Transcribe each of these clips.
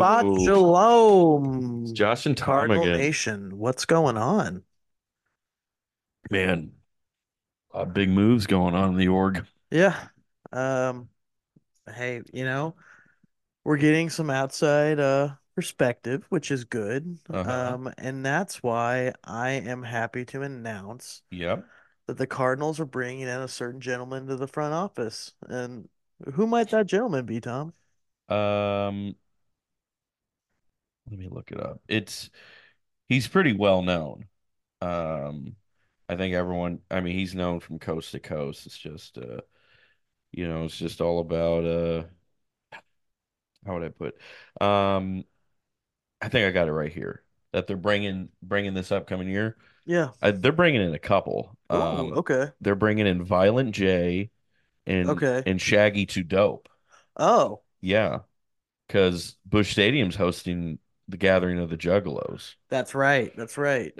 Shabbat shalom, It's Josh and Tom Cardinal again. Nation. What's going on? Man, a lot of big moves going on in the org. Yeah. Um, hey, you know, we're getting some outside uh perspective, which is good. Uh-huh. Um, and that's why I am happy to announce Yep. that the Cardinals are bringing in a certain gentleman to the front office. And who might that gentleman be, Tom? Um, let me look it up. It's he's pretty well known. Um, I think everyone, I mean, he's known from coast to coast. It's just uh, you know, it's just all about uh how would I put? Um, I think I got it right here. That they're bringing bringing this upcoming year. Yeah. I, they're bringing in a couple. Oh, Um, okay. they're bringing in Violent J and Okay. and Shaggy 2 Dope. Oh, Yeah, because Busch Stadium's hosting the Gathering of the Juggalos. that's right. That's right.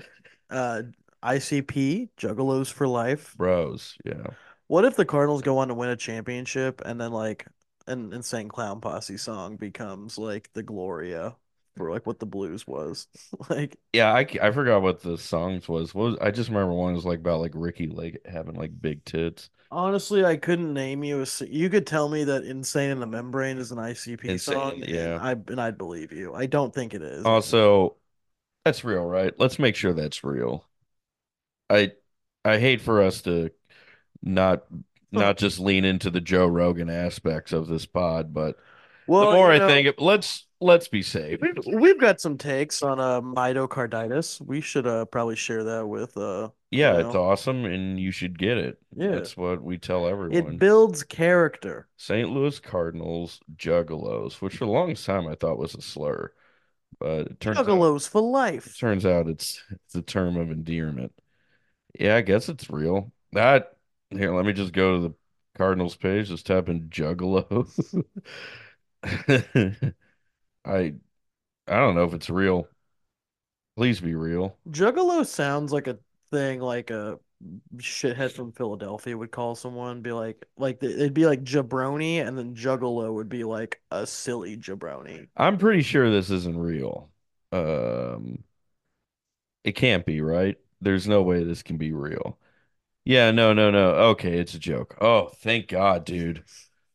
Uh, ICP, Juggalos for life. Bros, yeah. What if the Cardinals go on to win a championship and then like an insane clown posse song becomes like the Gloria for like what the blues was? Like Yeah, I, I forgot what the songs was. What was I just remember one was like about like Ricky like having like big tits. honestly, I couldn't name you a you could tell me that Insane in the Membrane is an ICP Insane, song and yeah. I and I'd believe you. I don't think it is. Also, that's real, right? Let's make sure that's real. I I hate for us to not not just lean into the Joe Rogan aspects of this pod, but the more I know, think, let's let's be safe. we've we've got some takes on uh myocarditis. We should uh probably share that with uh you Yeah, it's awesome, and you should get it. Yeah. That's what we tell everyone. It builds character. St. Louis Cardinals Juggalos, which for the longest time I thought was a slur, but it turns out Juggalos for it life. turns out it's it's a term of endearment. Yeah, I guess it's real. That here, let me just go to the Cardinals page, just type in Juggalo. I I don't know if it's real. Please be real. Juggalo sounds like a thing like a shithead from Philadelphia would call someone, be like, like it'd be like jabroni, and then Juggalo would be like a silly jabroni. I'm pretty sure this isn't real. Um, it can't be, right? There's no way this can be real. Yeah, no, no, no. Okay, it's a joke. Oh, thank God, dude.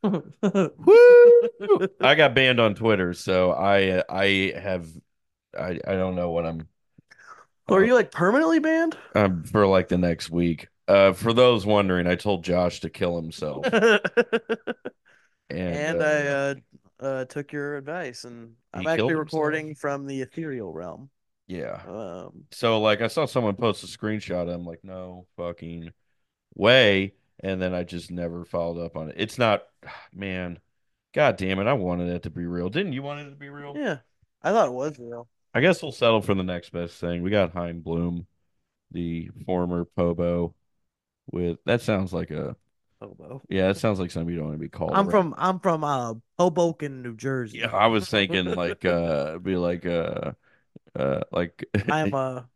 Woo! I got banned on Twitter, so I I have I I don't know what I'm Are you like permanently banned? um for like the next week. Uh, for those wondering, I told Josh to kill himself, and And I uh, uh, uh took your advice, and I'm actually himself. recording from the ethereal realm. Yeah. Um, So like I saw someone post a screenshot. I'm like, no fucking way. And then I just never followed up on it. It's not, man. God damn it. I wanted it to be real. Didn't you want it to be real? yeah, I thought it was real. I guess we'll settle for the next best thing. We got Chaim Bloom, the former Pobo, with that sounds like a Hobo. yeah, that sounds like something you don't want to be called. I'm around. from I'm from uh Hoboken, New Jersey. Yeah, I was thinking like uh be like uh uh like I'm uh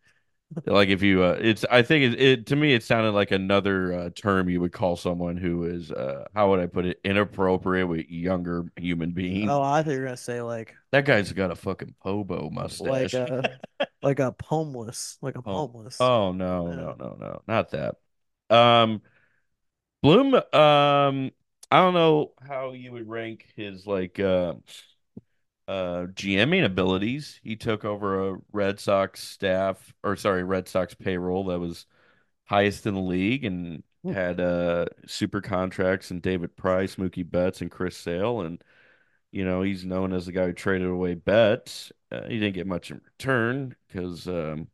like if you uh it's I think it, it to me it sounded like another uh, term you would call someone who is uh how would I put it inappropriate with younger human being. oh I thought you were gonna say like That guy's got a fucking pobo mustache like uh like a homeless like a Oh, homeless. oh no, Yeah. no, no, no, not that. Um, Bloom. Um, I don't know how you would rank his like uh, uh GMing abilities. He took over a Red Sox staff, or sorry, Red Sox payroll that was highest in the league, and Hmm. had uh super contracts and David Price, Mookie Betts, and Chris Sale, and you know he's known as the guy who traded away Betts. Uh, he didn't get much in return because um,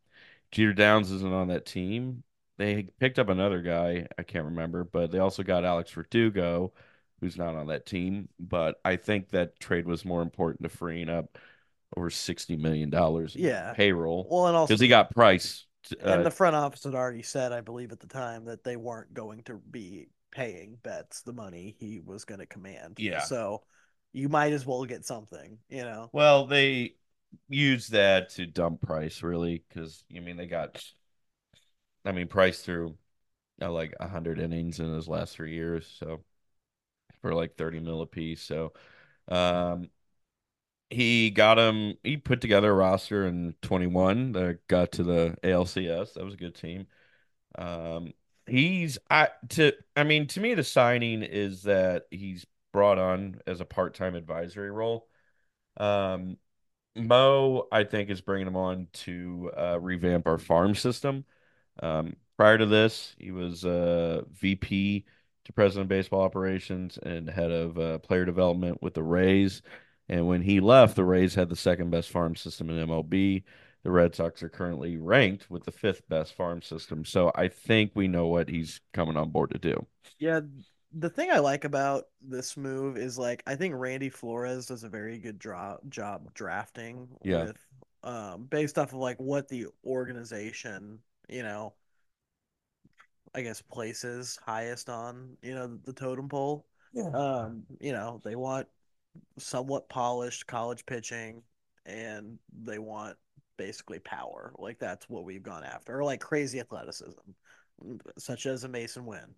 Jeter Downs isn't on that team. They picked up another guy, I can't remember, but they also got Alex Verdugo, who's not on that team. But I think that trade was more important to freeing up over $60 million in Yeah. payroll Well, and also because he got Price. and Uh, the front office had already said, I believe at the time, that they weren't going to be paying Betts the money he was going to command. Yeah. So you might as well get something, you know. well, they used that to dump Price, really, because, I mean, they got, I mean, Price threw uh, like 100 innings in his last three years. So for like 30 mil a piece. So, um, he got him. He put together a roster in 21 that got to the ALCS. That was a good team. Um, he's I to I mean to me the signing is that he's brought on as a part-time advisory role. Um, Mo, I think, is bringing him on to uh, revamp our farm system. Um, prior to this, he was uh, VP to President of Baseball Operations and head of uh, player development with the Rays. And when he left, the Rays had the second best farm system in MLB. The Red Sox are currently ranked with the fifth best farm system. So I think we know what he's coming on board to do. Yeah, the thing I like about this move is like I think Randy Flores does a very good job drafting Yeah. with um based off of like what the organization, you know, I guess places highest on, you know, the totem pole. Yeah. Um, you know, they want somewhat polished college pitching and they want basically power. Like that's what we've gone after. Or like crazy athleticism, such as a Masyn Winn.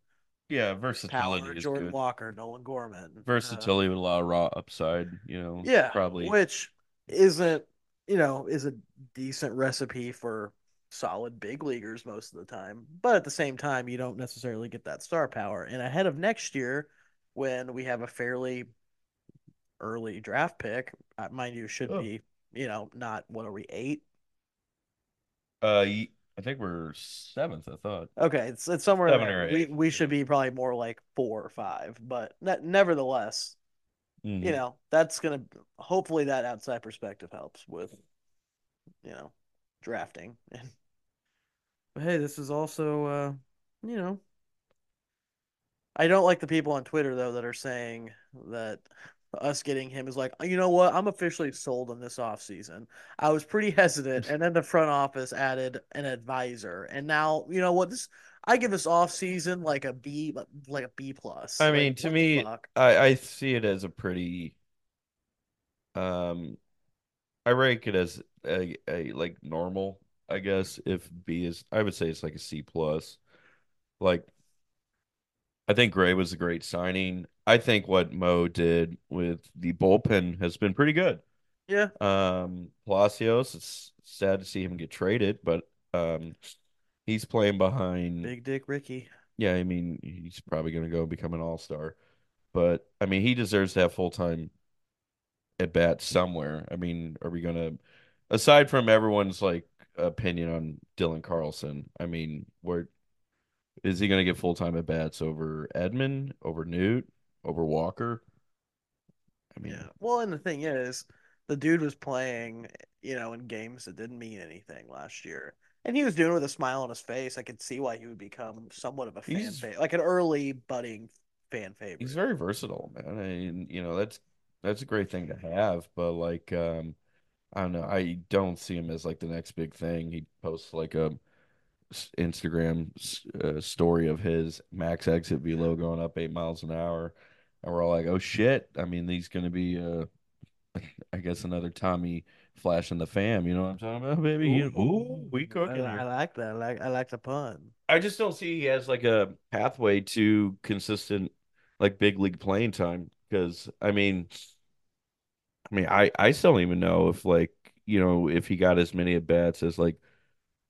Yeah, versatility Power, is Jordan good. Walker, Nolan Gorman. Uh, Versatility with a lot of raw upside, you know, yeah, probably. which isn't, you know, is a decent recipe for solid big leaguers most of the time. But at the same time, you don't necessarily get that star power. And ahead of next year, when we have a fairly early draft pick, uh, mind you, should Oh. be, you know, not what are we, eight? Uh, I think we're seventh, I thought. Okay, it's it's somewhere Seven there. or We eight. we we should be probably more like four or five, but ne nevertheless, you hmm know, that's gonna hopefully that outside perspective helps with, you know, drafting. And hey, this is also uh, you know, I don't like the people on Twitter though that are saying that us getting him is like, you know what, I'm officially sold on this off season. I was pretty hesitant, and then the front office added an advisor, and now you know what this. I give this off season like a B, like a B plus. I Like mean, to me. I I see it as a pretty um, I rank it as a, a like normal, I guess. If B is, I would say it's like a C plus. Like, I think Gray was a great signing. I think what Mo did with the bullpen has been pretty good. Yeah, Um, Palacios, it's sad to see him get traded, but um, he's playing behind. Big Dick Ricky. Yeah, I mean, he's probably going to go become an all-star. But I mean, he deserves to have full-time at bat somewhere. I mean, are we going to, aside from everyone's like opinion on Dylan Carlson, I mean, where is he going to get full-time at bats over Edman, over Newt, over Walker? I Yeah. mean, Well, and the thing is, the dude was playing, you know, in games that didn't mean anything last year. And he was doing it with a smile on his face. I could see why he would become somewhat of a fan favorite, like an early budding fan favorite. he's very versatile, man. And you know, that's that's a great thing to have, but like um I don't know. I don't see him as like the next big thing. He posts like a Instagram uh, story of his max exit velo going up eight miles an hour, and we're all like, "Oh shit!" I mean, he's going to be, uh, I guess, another Tommy Flash in the fam. You know what I'm talking about, baby? He, ooh, we cooking I here. like that. I like I like the pun. I just don't see he has like a pathway to consistent, like big league playing time. Because I mean, I mean, I I still don't even know if like you know if he got as many at bats as like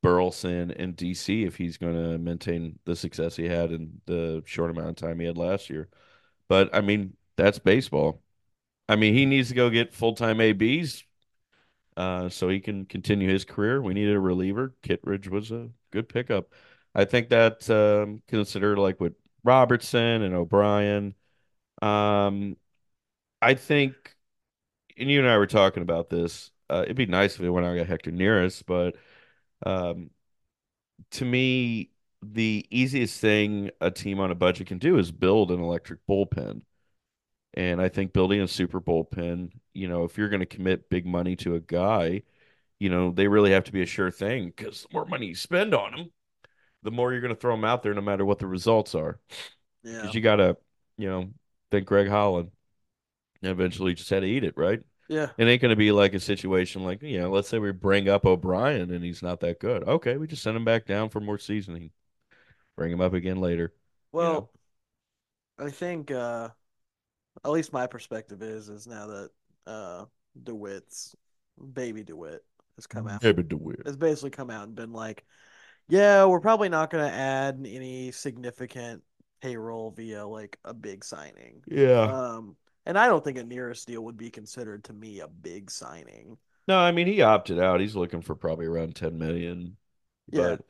Burleson and DC if he's going to maintain the success he had in the short amount of time he had last year. But I mean, that's baseball. I mean, he needs to go get full-time ABs uh, so he can continue his career. We needed a reliever. Kittredge was a good pickup. I think that um, considered like with Robertson and O'Brien. Um, I think, and you and I were talking about this. Uh, it'd be nice if it went out and got Hector Neris, but um, to me, the easiest thing a team on a budget can do is build an electric bullpen. And I think building a super bullpen, you know, if you're going to commit big money to a guy, you know, they really have to be a sure thing because the more money you spend on them, the more you're going to throw them out there no matter what the results are. Yeah. Because you got to, you know, think Greg Holland eventually just had to eat it, right? Yeah. It ain't going to be like a situation like, you know, let's say we bring up O'Brien and he's not that good. Okay, we just send him back down for more seasoning. Bring him up again later. You know, Well, I think uh at least my perspective is is now that uh DeWitt's baby DeWitt has come out. Baby DeWitt. Has basically come out and been like, yeah, we're probably not going to add any significant payroll via like a big signing. Yeah. Um, and I don't think a Neris deal would be considered to me a big signing. No, I mean he opted out. He's looking for probably around 10 million. Yeah. But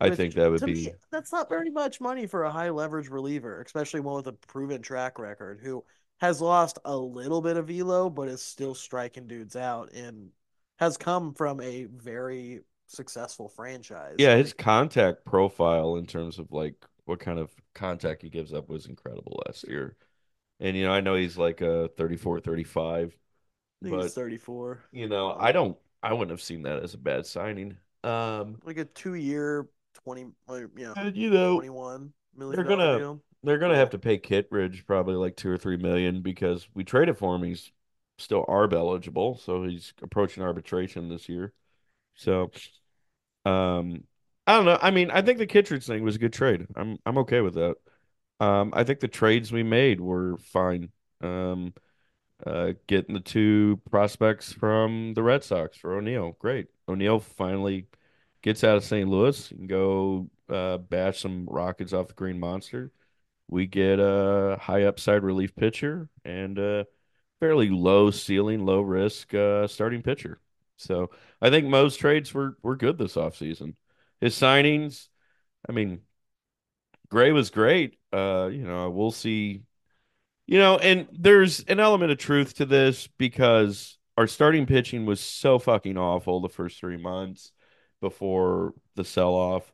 I Which, think that would be me, that's not very much money for a high leverage reliever, especially one with a proven track record who has lost a little bit of velo, but is still striking dudes out and has come from a very successful franchise. Yeah, his contact profile in terms of like what kind of contact he gives up was incredible last year. And you know, I know he's like a 34, 35, I think he's 34. you know, I don't I wouldn't have seen that as a bad signing. Um, Like a two year, 20, or, you know, and you know, 21 million they're gonna deal. they're gonna have to pay Kittredge probably like two or three million because we traded for him. He's still ARB eligible, so he's approaching arbitration this year. So, um, I don't know. I mean, I think the Kittredge thing was a good trade. I'm I'm okay with that. Um, I think the trades we made were fine. Um, uh, getting the two prospects from the Red Sox for O'Neill, great. O'Neill finally gets out of St. Louis and go uh, bash some Rockets off the Green Monster. We get a high upside relief pitcher and a fairly low ceiling, low risk uh, starting pitcher. So I think most trades were were good this offseason. His signings, I mean, Gray was great. Uh, you know, we'll see. You know, and there's an element of truth to this because our starting pitching was so fucking awful the first three months before the sell off.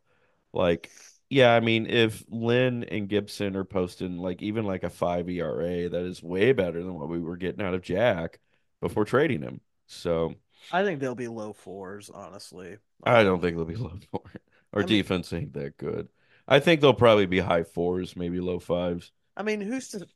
Like, yeah, I mean, if Lynn and Gibson are posting like even like a five ERA, that is way better than what we were getting out of Jack before trading him. So I think they'll be low fours, honestly. I don't think they'll be low four. Our I mean- defense ain't that good. I think they'll probably be high fours, maybe low fives. I mean, who's to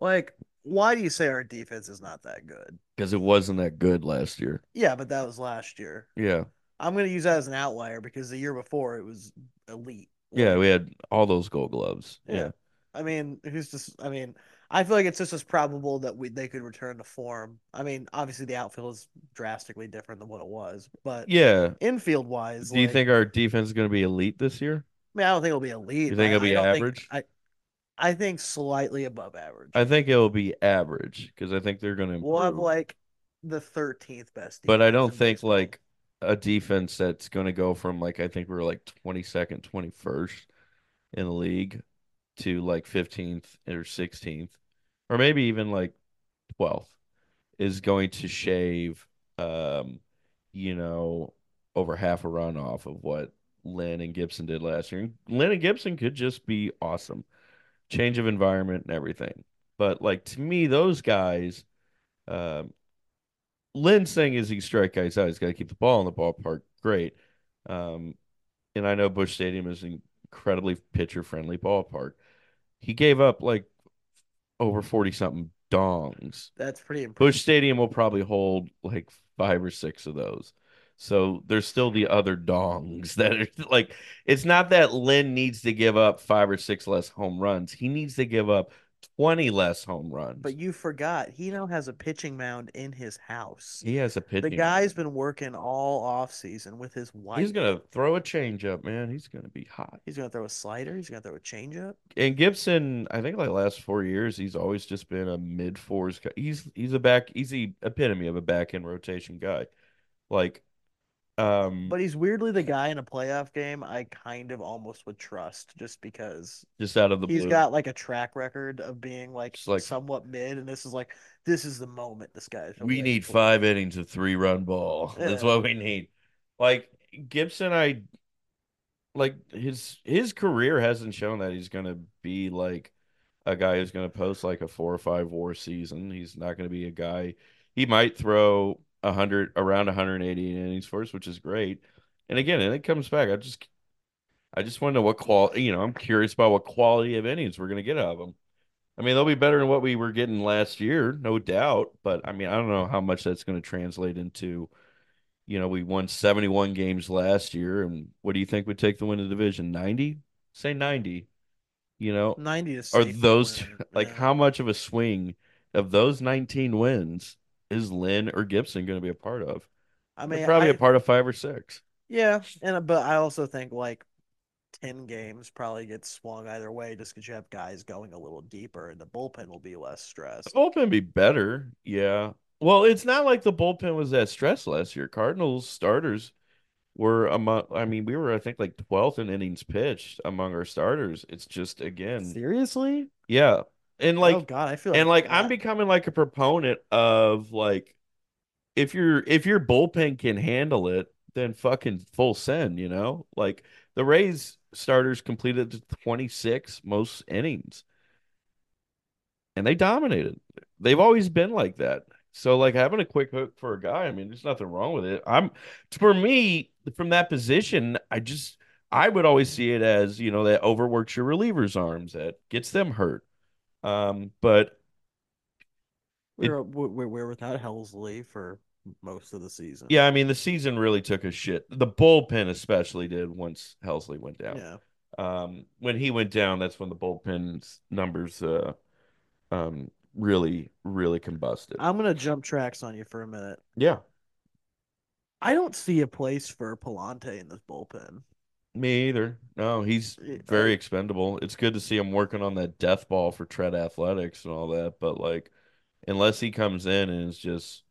like? Why do you say our defense is not that good? because it wasn't that good last year. Yeah, but that was last year. Yeah. I'm gonna use that as an outlier because the year before it was elite. Yeah, we had all those gold gloves. Yeah. Yeah. I mean, who's just? I mean, I feel like it's just as probable that we they could return to form. I mean, obviously the outfield is drastically different than what it was, but Yeah. infield wise, Do you think our defense is going to be elite this year? I mean, I don't think it'll be elite. You think it'll be I don't think- average? I, I think slightly above average. I think it will be average because I think they're going to we'll have like the 13th best. but I don't think baseball. like a defense that's going to go from like I think we are like 22nd, 21st in the league to like 15th or 16th or maybe even like 12th is going to shave um you know over half a run off of what Lynn and Gibson did last year. Lynn and Gibson could just be awesome. Change of environment and everything. But like to me those guys um Lynn's thing is he strike guys out. He's got to keep the ball in the ballpark. Great. Um, and I know Busch Stadium is an incredibly pitcher friendly ballpark. He gave up like over 40 something dongs. that's pretty impressive. Busch Stadium will probably hold like five or six of those. So there's still the other dongs that are like, it's not that Lynn needs to give up five or six less home runs. He needs to give up 20 less home runs. But you forgot he now has a pitching mound in his house. he has a pitching The guy's been working all off season with his wife. He's gonna throw a changeup, man. He's gonna be hot. He's gonna throw a slider. He's gonna throw a changeup. And Gibson, I think like last four years, he's always just been a mid fours guy. He's he's a back. He's the epitome of a back end rotation guy. Like, um, But he's weirdly the guy in a playoff game I kind of almost would trust just because just out of the he's blue. got like a track record of being like, Just like- somewhat mid, and this is like this is the moment this guy's. we need five innings of three run ball. That's what we need. Like Gibson, I like his his career hasn't shown that he's gonna be like a guy who's gonna post like a four or five war season. He's not gonna be a guy. He might throw a hundred around 180 innings for us, which is great. And again, and it comes back. I just I just want to know what quality. You know, I'm curious about what quality of innings we're gonna get out of them. I mean, they'll be better than what we were getting last year, no doubt. But I mean, I don't know how much that's going to translate into. You know, we won 71 games last year, and what do you think would take the win of the division? 90? Say 90. You know, ninety is are those win. like Yeah. how much of a swing of those 19 wins is Lynn or Gibson going to be a part of? I They're mean, probably a I part of five or six. yeah, and but I also think like 10 games probably gets swung either way just because you have guys going a little deeper and the bullpen will be less stressed. The bullpen be better, yeah. Well, it's not like the bullpen was that stressed last year. Cardinals starters were among. I mean, we were I think like 12th in innings pitched among our starters. It's just again, Seriously? yeah, and like Oh like, God, I feel like and like like I'm becoming like a proponent of like if your if your bullpen can handle it, then fucking full send, you know? Like the Rays starters completed 26 most innings and they dominated. They've always been like that. So like having a quick hook for a guy, I mean, there's nothing wrong with it. I'm for me from that position, I just I would always see it as, you know, that overworks your relievers' arms, that gets them hurt. Um, but We were we we were without Helsley for most of the season. Yeah. I mean the season really took a shit. The bullpen especially did once Helsley went down. Yeah. Um, when he went down, that's when the bullpen's numbers uh um really really combusted. I'm gonna jump tracks on you for a minute. Yeah, I don't see a place for Pallante in this bullpen. Me either. No, he's very expendable. It's good to see him working on that death ball for Tread Athletics and all that, but like unless he comes in and is just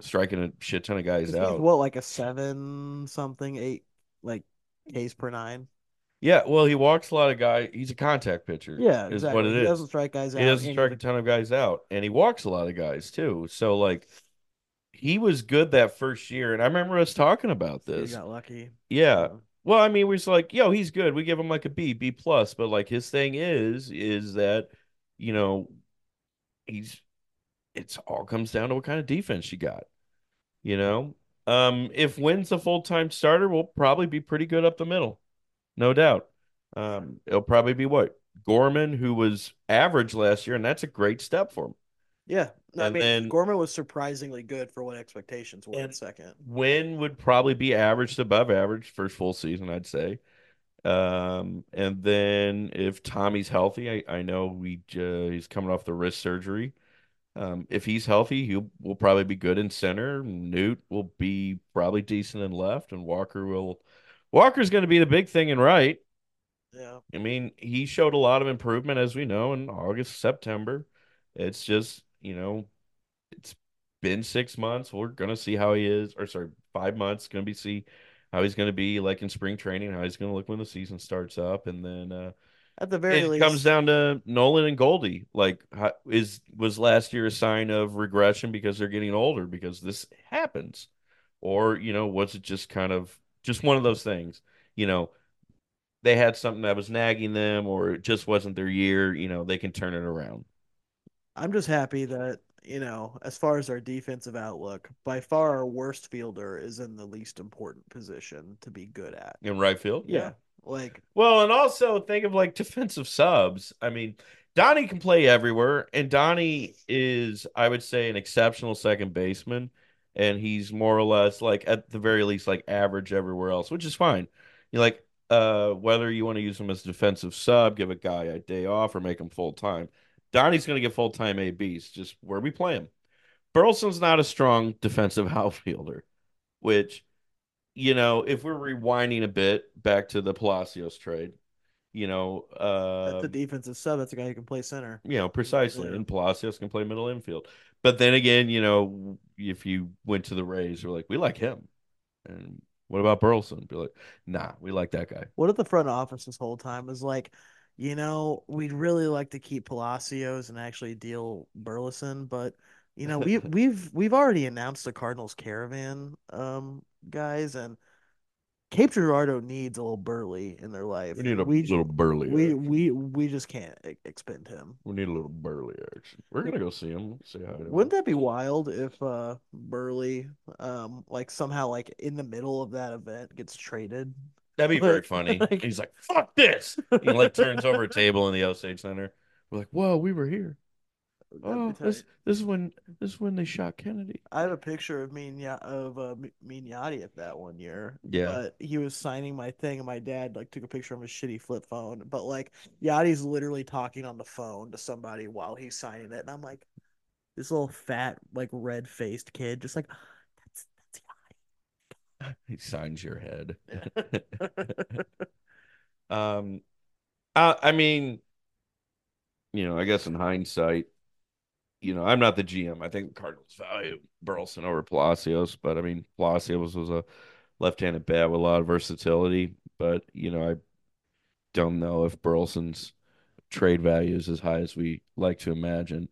striking a shit ton of guys out. what like a seven something eight like Ks per nine. Yeah, well, he walks a lot of guys. He's a contact pitcher, Yeah, is what exactly. it He is. doesn't strike guys He out, doesn't strike a, ton of guys out, and he walks a lot of guys too. So like he was good that first year, and I remember us talking about he this. got lucky. Yeah. Yeah. Well, I mean, we was like, yo, he's good. We give him like a B, B plus, but like his thing is, is that, you know, he's it's all comes down to what kind of defense you got. You know, um, if Winn's a full time starter, we'll probably be pretty good up the middle, no doubt. Um, it'll probably be what Gorman, who was average last year, and that's a great step for him. Yeah, No, I mean then Gorman was surprisingly good for what expectations were at and second. Winn would probably be average to above average first full season, I'd say. Um, and then if Tommy's healthy, I, I know we uh, he's coming off the wrist surgery. Um, if he's healthy, he will probably be good in center. Newt will be probably decent in left, and Walker will. Walker's going to be the big thing in right. Yeah, I mean, he showed a lot of improvement as we know in August, September. It's just, you know, it's been six months. We're gonna see how he is, or sorry, five months. Gonna be see how he's gonna be like in spring training, how he's gonna look when the season starts up, and then uh at the very least, it comes down to Nolan and Goldie. Like, how, is was last year a sign of regression because they're getting older because this happens, or you know, was it just kind of just one of those things? You know, they had something that was nagging them, or it just wasn't their year. You know, they can turn it around. I'm just happy that you know, as far as our defensive outlook, by far our worst fielder is in the least important position to be good at. In right field, yeah. Yeah, like Well, and also think of like defensive subs. I mean, Donnie can play everywhere, and Donnie is, I would say, an exceptional second baseman, and he's more or less like at the very least like average everywhere else, which is fine. You're like uh whether you want to use him as a defensive sub, give a guy a day off, or make him full time. Donnie's going to get full time ABs, just where we play him. Burleson's not a strong defensive outfielder, which you know, if we're rewinding a bit back to the Palacios trade, you know, that's uh, a defensive sub. That's a guy who can play center. you know, precisely, Yeah. and Palacios can play middle infield. But then again, you know, if you went to the Rays, we're like, we like him, and what about Burleson? Be like, nah, we like that guy. What if the front office this whole time is like, you know, we'd really like to keep Palacios and actually deal Burleson, but you know, we we've we've already announced the Cardinals caravan um guys and Cape Girardeau needs a little burly in their life. We need a We little burly. we we we just can't expend him. We need a little burly action. We're gonna go see him. See how. Wouldn't that be wild if uh Burley um like somehow like in the middle of that event gets traded? That'd be very funny. like- He's like, "Fuck this!" He like turns over a table in the Osage Center. We're like, "Whoa, we were here." Oh, this this is when this is when they shot Kennedy. I have a picture of me and Ya- of uh, me and Yachty at that one year. Yeah. But he was signing my thing, and my dad like took a picture of his shitty flip phone. But like Yachty's literally talking on the phone to somebody while he's signing it, and I'm like, this little fat, like red faced kid, just like that's He signs your head. Um, I, I mean, you know, I guess in hindsight, you know, I'm not the GM. I think the Cardinals value Burleson over Palacios, but I mean, Palacios was a left-handed bat with a lot of versatility. But you know, I don't know if Burleson's trade value is as high as we like to imagine.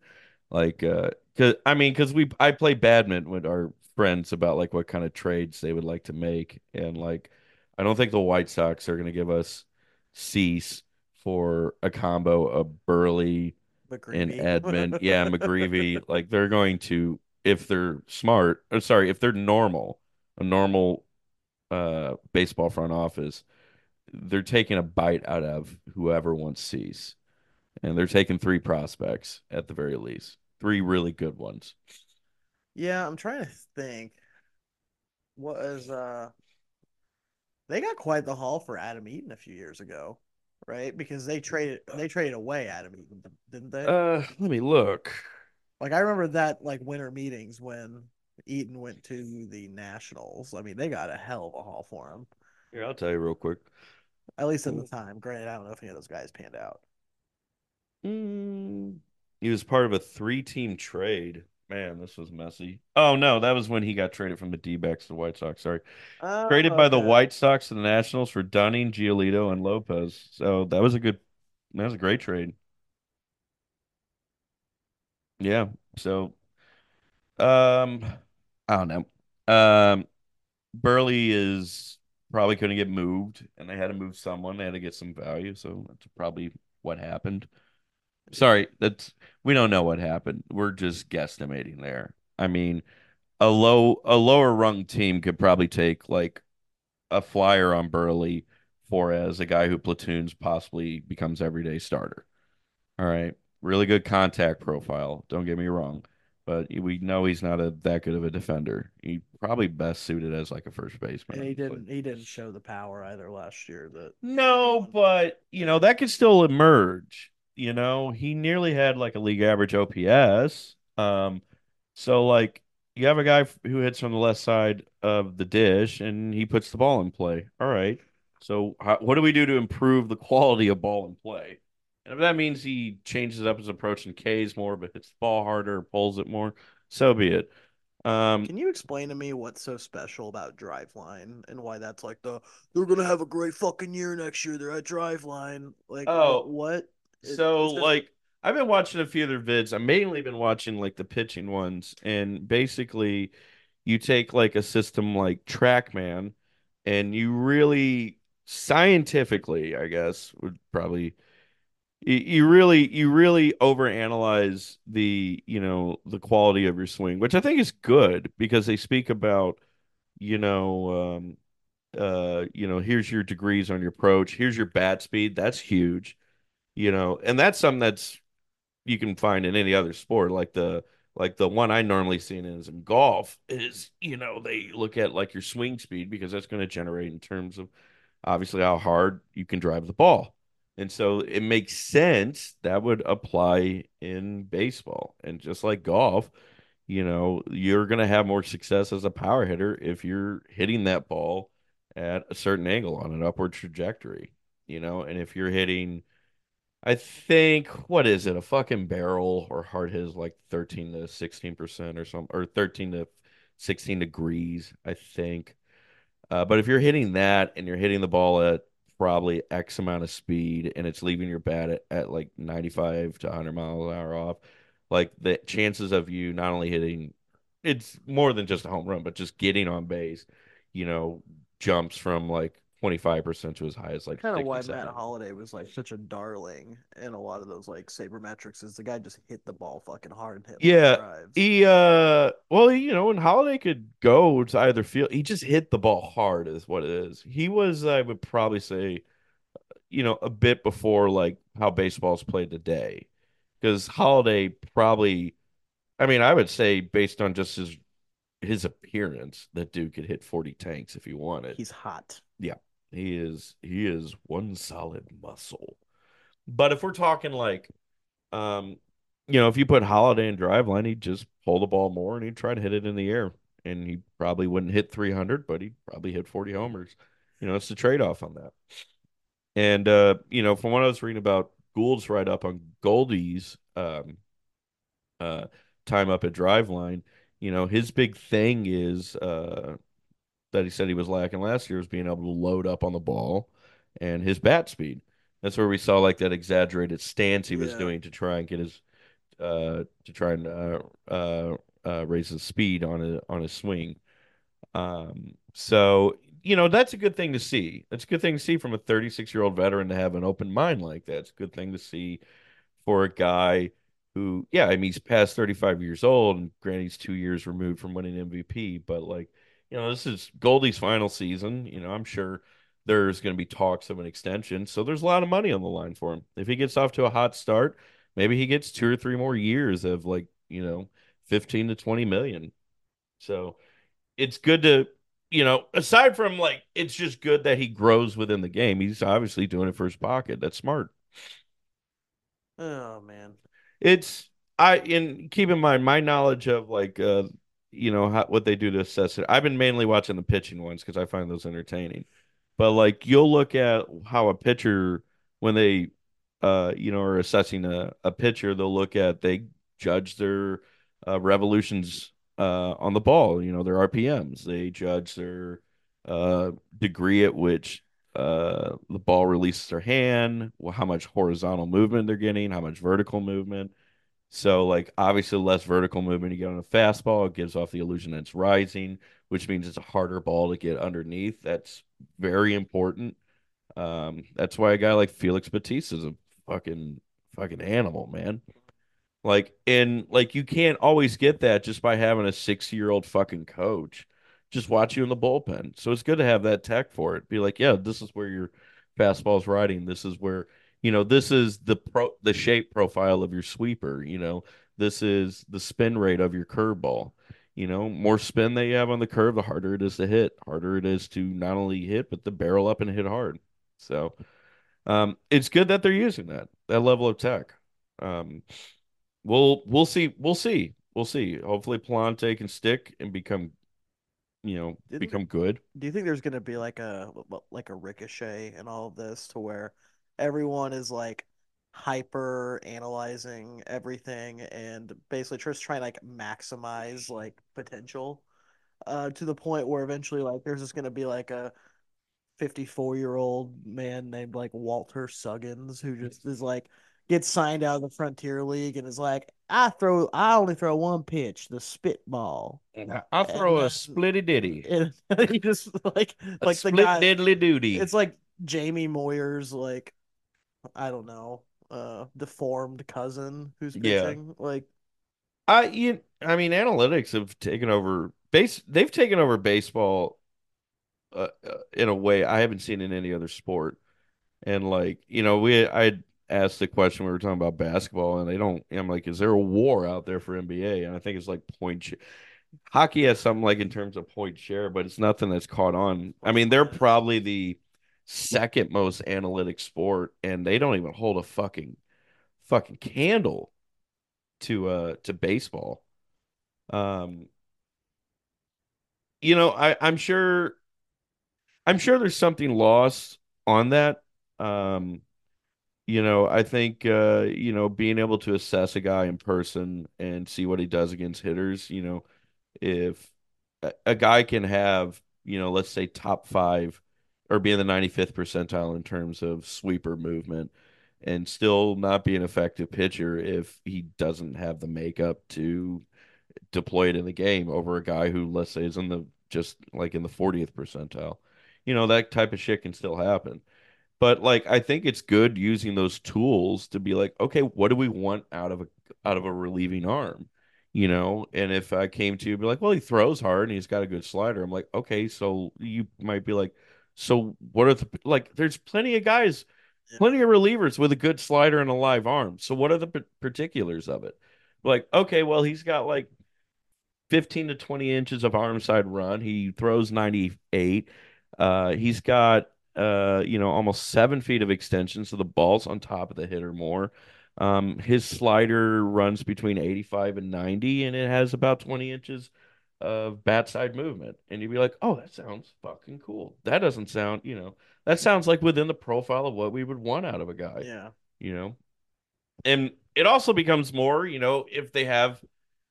Like, uh, cause I mean, cause we I play badminton with our friends about like what kind of trades they would like to make, and like, I don't think the White Sox are gonna give us Cease for a combo of Burley and Edman. Yeah, McGreevy. Like they're going to if they're smart. Or sorry, if they're normal, a normal uh baseball front office, they're taking a bite out of whoever wants Cease and they're taking three prospects at the very least, three really good ones. Yeah, I'm trying to think. What is uh they got quite the haul for Adam Eaton a few years ago, right? Because they traded they traded away Adam Eaton, didn't they? Uh, let me look. Like I remember that like winter meetings when Eaton went to the Nationals. I mean, they got a hell of a haul for him. Here, I'll tell you real quick. At least at the time. Granted, I don't know if any of those guys panned out. Mm, he was part of a three-team trade. Man, this was messy. Oh no, that was when he got traded from the D-backs to the White Sox. Sorry, Oh, traded by the okay. White Sox to the Nationals for Dunning, Giolito, and Lopez. So that was a good, that was a great trade. Yeah. So, um, I don't know. Um, Burley is probably going to get moved, and they had to move someone. They had to get some value, so that's probably what happened. Sorry, that's we don't know what happened. We're just guesstimating there. I mean, a low a lower rung team could probably take like a flyer on Burley for as a guy who platoons possibly becomes everyday starter. All right. Really good contact profile. Don't get me wrong. But we know he's not a that good of a defender. He probably best suited as like a first baseman, And he didn't he didn't show the power either last year that No, but you know, that could still emerge. You know, he nearly had like a league average OPS. Um, so like you have a guy who hits from the left side of the dish and he puts the ball in play. All right. So how, what do we do to improve the quality of ball in play? And if that means he changes up his approach and K's more, but hits the ball harder, pulls it more, so be it. Um, Can you explain to me what's so special about Driveline and why that's like the they're gonna have a great fucking year next year? They're at Driveline. Like oh, What? So it's like I've been watching a few of their vids. I've mainly been watching like the pitching ones, and basically you take like a system like TrackMan, and you really scientifically, I guess, would probably you, you really you really overanalyze the you know the quality of your swing, which I think is good because they speak about you know um uh you know here's your degrees on your approach, here's your bat speed. That's huge you know, and that's something that's you can find in any other sport. Like the like the one I normally see in is in golf is, you know, they look at like your swing speed because that's going to generate in terms of obviously how hard you can drive the ball. And so it makes sense that would apply in baseball. And just like golf, you know, you're going to have more success as a power hitter if you're hitting that ball at a certain angle on an upward trajectory, you know, and if you're hitting I think what is it? A fucking barrel or hard hit is like 13 to 16% or something, or 13 to 16 degrees, I think. Uh, but if you're hitting that and you're hitting the ball at probably X amount of speed and it's leaving your bat at, at like 95 to 100 miles an hour off, like the chances of you not only hitting, it's more than just a home run, but just getting on base, you know, jumps from like 25% to as high as like kind of why Matt Holliday was like such a darling in a lot of those like sabermetrics. Is the guy just hit the ball fucking hard and hit Yeah, he uh well, you know, when Holliday could go to either field, he just hit the ball hard is what it is. He was, I would probably say, you know, a bit before like how baseball's played today. Because Holliday probably, I mean, I would say based on just his his appearance, that dude could hit 40 tanks if he wanted. He's hot. Yeah. He is he is one solid muscle. But if we're talking like um you know, if you put Holliday in driveline, he'd just pull the ball more and he'd try to hit it in the air. And he probably wouldn't hit 300, but he'd probably hit 40 homers. You know, it's the trade off on that. And, uh, you know, from what I was reading about Goold's write up on Goldie's um, uh, time up at driveline, you know, his big thing is uh, that he said he was lacking last year was being able to load up on the ball and his bat speed. That's where we saw like that exaggerated stance he was Yeah. doing to try and get his uh, to try and uh, uh, uh, raise his speed on a on his swing. Um, so you know that's a good thing to see. That's a good thing to see from a 36 year old veteran to have an open mind like that. It's a good thing to see for a guy who, yeah, I mean he's past 35 years old, and granted he's two years removed from winning MVP, but like you know this is Goldie's final season. You know I'm sure there's going to be talks of an extension, so there's a lot of money on the line for him. If he gets off to a hot start maybe he gets two or three more years of like, you know, 15 to 20 million. So it's good to, you know, aside from like, it's just good that he grows within the game. He's obviously doing it for his pocket. That's smart. Oh man. It's I in keep in mind my knowledge of like uh you know how, what they do to assess it. I've been mainly watching the pitching ones because I find those entertaining. But like you'll look at how a pitcher when they uh you know are assessing a, a pitcher, they'll look at they judge their uh, revolutions uh on the ball, you know, their RPMs. They judge their uh degree at which uh the ball releases their hand, how much horizontal movement they're getting, how much vertical movement. So, like, obviously, less vertical movement you get on a fastball, it gives off the illusion that it's rising, which means it's a harder ball to get underneath. That's very important. Um, that's why a guy like Felix Bautista is a fucking fucking animal, man. Like, and like you can't always get that just by having a 60 year old fucking coach just watch you in the bullpen. So it's good to have that tech for it. Be like, yeah, this is where your fastball's riding. This is where, you know, this is the pro the shape profile of your sweeper, you know, this is the spin rate of your curveball. You know, more spin that you have on the curve, the harder it is to hit. Harder it is to not only hit, but to barrel up and hit hard. So um, it's good that they're using that that level of tech. Um, we'll we'll see we'll see we'll see. Hopefully, Pallante can stick and become you know Didn't become good. do you think there's gonna be like a like a ricochet in all of this to where everyone is like hyper analyzing everything and basically just trying to like maximize like potential uh to the point where eventually like there's just gonna be like a 54 year old man named like Walter Suggins who just is like gets signed out of the Frontier League and is like I throw I only throw one pitch the spitball I'll and throw a then splitty ditty, and he just like a like the guy diddly doody. it's like Jamie Moyer's like I don't know uh deformed cousin who's Yeah, pitching like I you I mean analytics have taken over base. They've taken over baseball uh, uh, in a way I haven't seen in any other sport. And like you know, we I asked the question we were talking about basketball, and they don't. I'm like, is there a war out there for NBA? And I think it's like point hockey has something like in terms of point share, but it's nothing that's caught on. I mean, they're probably the second most analytic sport, and they don't even hold a fucking fucking candle to uh to baseball. Um, you know, I I'm sure I'm sure there's something lost on that. Um, you know, I think uh, you know, being able to assess a guy in person and see what he does against hitters, you know, if a, a guy can have, you know, let's say top five or be in the 95th percentile in terms of sweeper movement and still not be an effective pitcher if he doesn't have the makeup to deploy it in the game over a guy who, let's say, is in the just like in the 40th percentile. You know, that type of shit can still happen. But like I think it's good using those tools to be like, okay, what do we want out of a out of a relieving arm? You know, and if I came to you be like, well, he throws hard and he's got a good slider. I'm like, okay, so you might be like, so what are the like there's plenty of guys, plenty of relievers with a good slider and a live arm. So what are the particulars of it? Like, okay, well, he's got like 15 to 20 inches of arm side run. He throws 98. Uh, he's got uh, you know, almost seven feet of extension, so the ball's on top of the hitter more. Um, his slider runs between 85 and 90, and it has about 20 inches of bat side movement. And you'd be like, oh, that sounds fucking cool. That doesn't sound, you know, that sounds like within the profile of what we would want out of a guy, Yeah. you know? And it also becomes more, you know, if they have,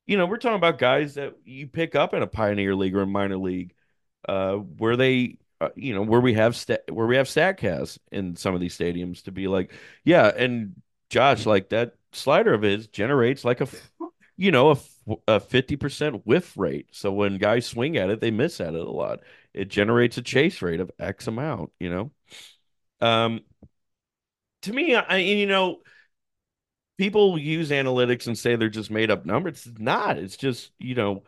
you know, we're talking about guys that you pick up in a pioneer league or a minor league, uh, where they, uh, you know, where we have stat, where we have Statcast in some of these stadiums to be like, yeah, and Josh, like that slider of his generates like a, you know, a, a 50% whiff rate. So when guys swing at it, they miss at it a lot. It generates a chase rate of X amount, you know? Um, to me, I, you know, people use analytics and say they're just made up numbers. It's not. It's just, you know,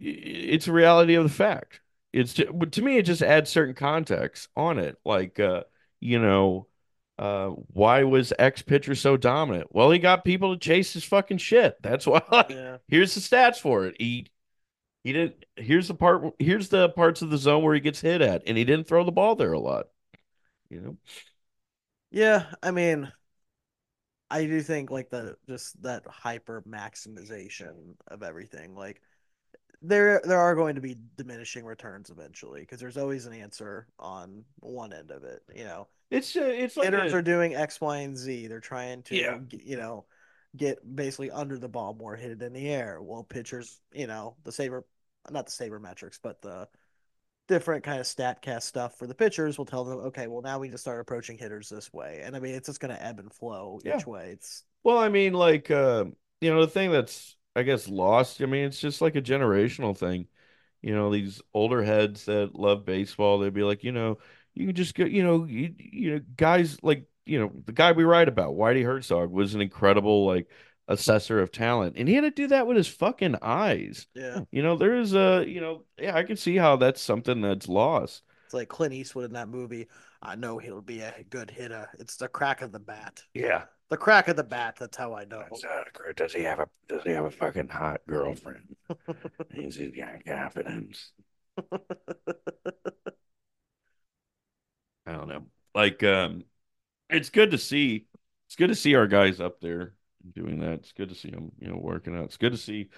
it's a reality of the fact. It's just, to me, it just adds certain context on it. Like, uh, you know, uh, why was X pitcher so dominant? Well, he got people to chase his fucking shit. That's why. Like, Yeah. here's the stats for it. He he didn't. Here's the part. Here's the parts of the zone where he gets hit at, and he didn't throw the ball there a lot. You know. Yeah, I mean, I do think like the just that hyper maximization of everything. Like there there are going to be diminishing returns eventually because there's always an answer on one end of it. You know, It's uh, it's like hitters a, are doing X, Y, and Z. They're trying to Yeah. you know get basically under the ball more, hit it in the air. Well, pitchers, you know, the saber, not the saber metrics, but the different kind of statcast stuff for the pitchers will tell them, okay, well now we just start approaching hitters this way, and I mean it's just going to ebb and flow Yeah. each way. It's Well, I mean, like, uh, you know, the thing that's, I guess, lost. I mean, it's just like a generational thing. You know, these older heads that love baseball, they'd be like, you know, you can just go, you know, you, you know, guys like, you know, the guy we write about, Whitey Herzog, was an incredible like assessor of talent, and he had to do that with his fucking eyes. yeah, You know, there is a, you know, yeah, I can see how that's something that's lost. it's like Clint Eastwood in that movie. I know he'll be a good hitter. It's the crack of the bat. Yeah. The crack of the bat. That's how I know. Does he have a Does he have a fucking hot girlfriend? He's got confidence. I don't know. Like, um, it's good to see. It's good to see our guys up there doing that. It's good to see them, you know, working out. It's good to see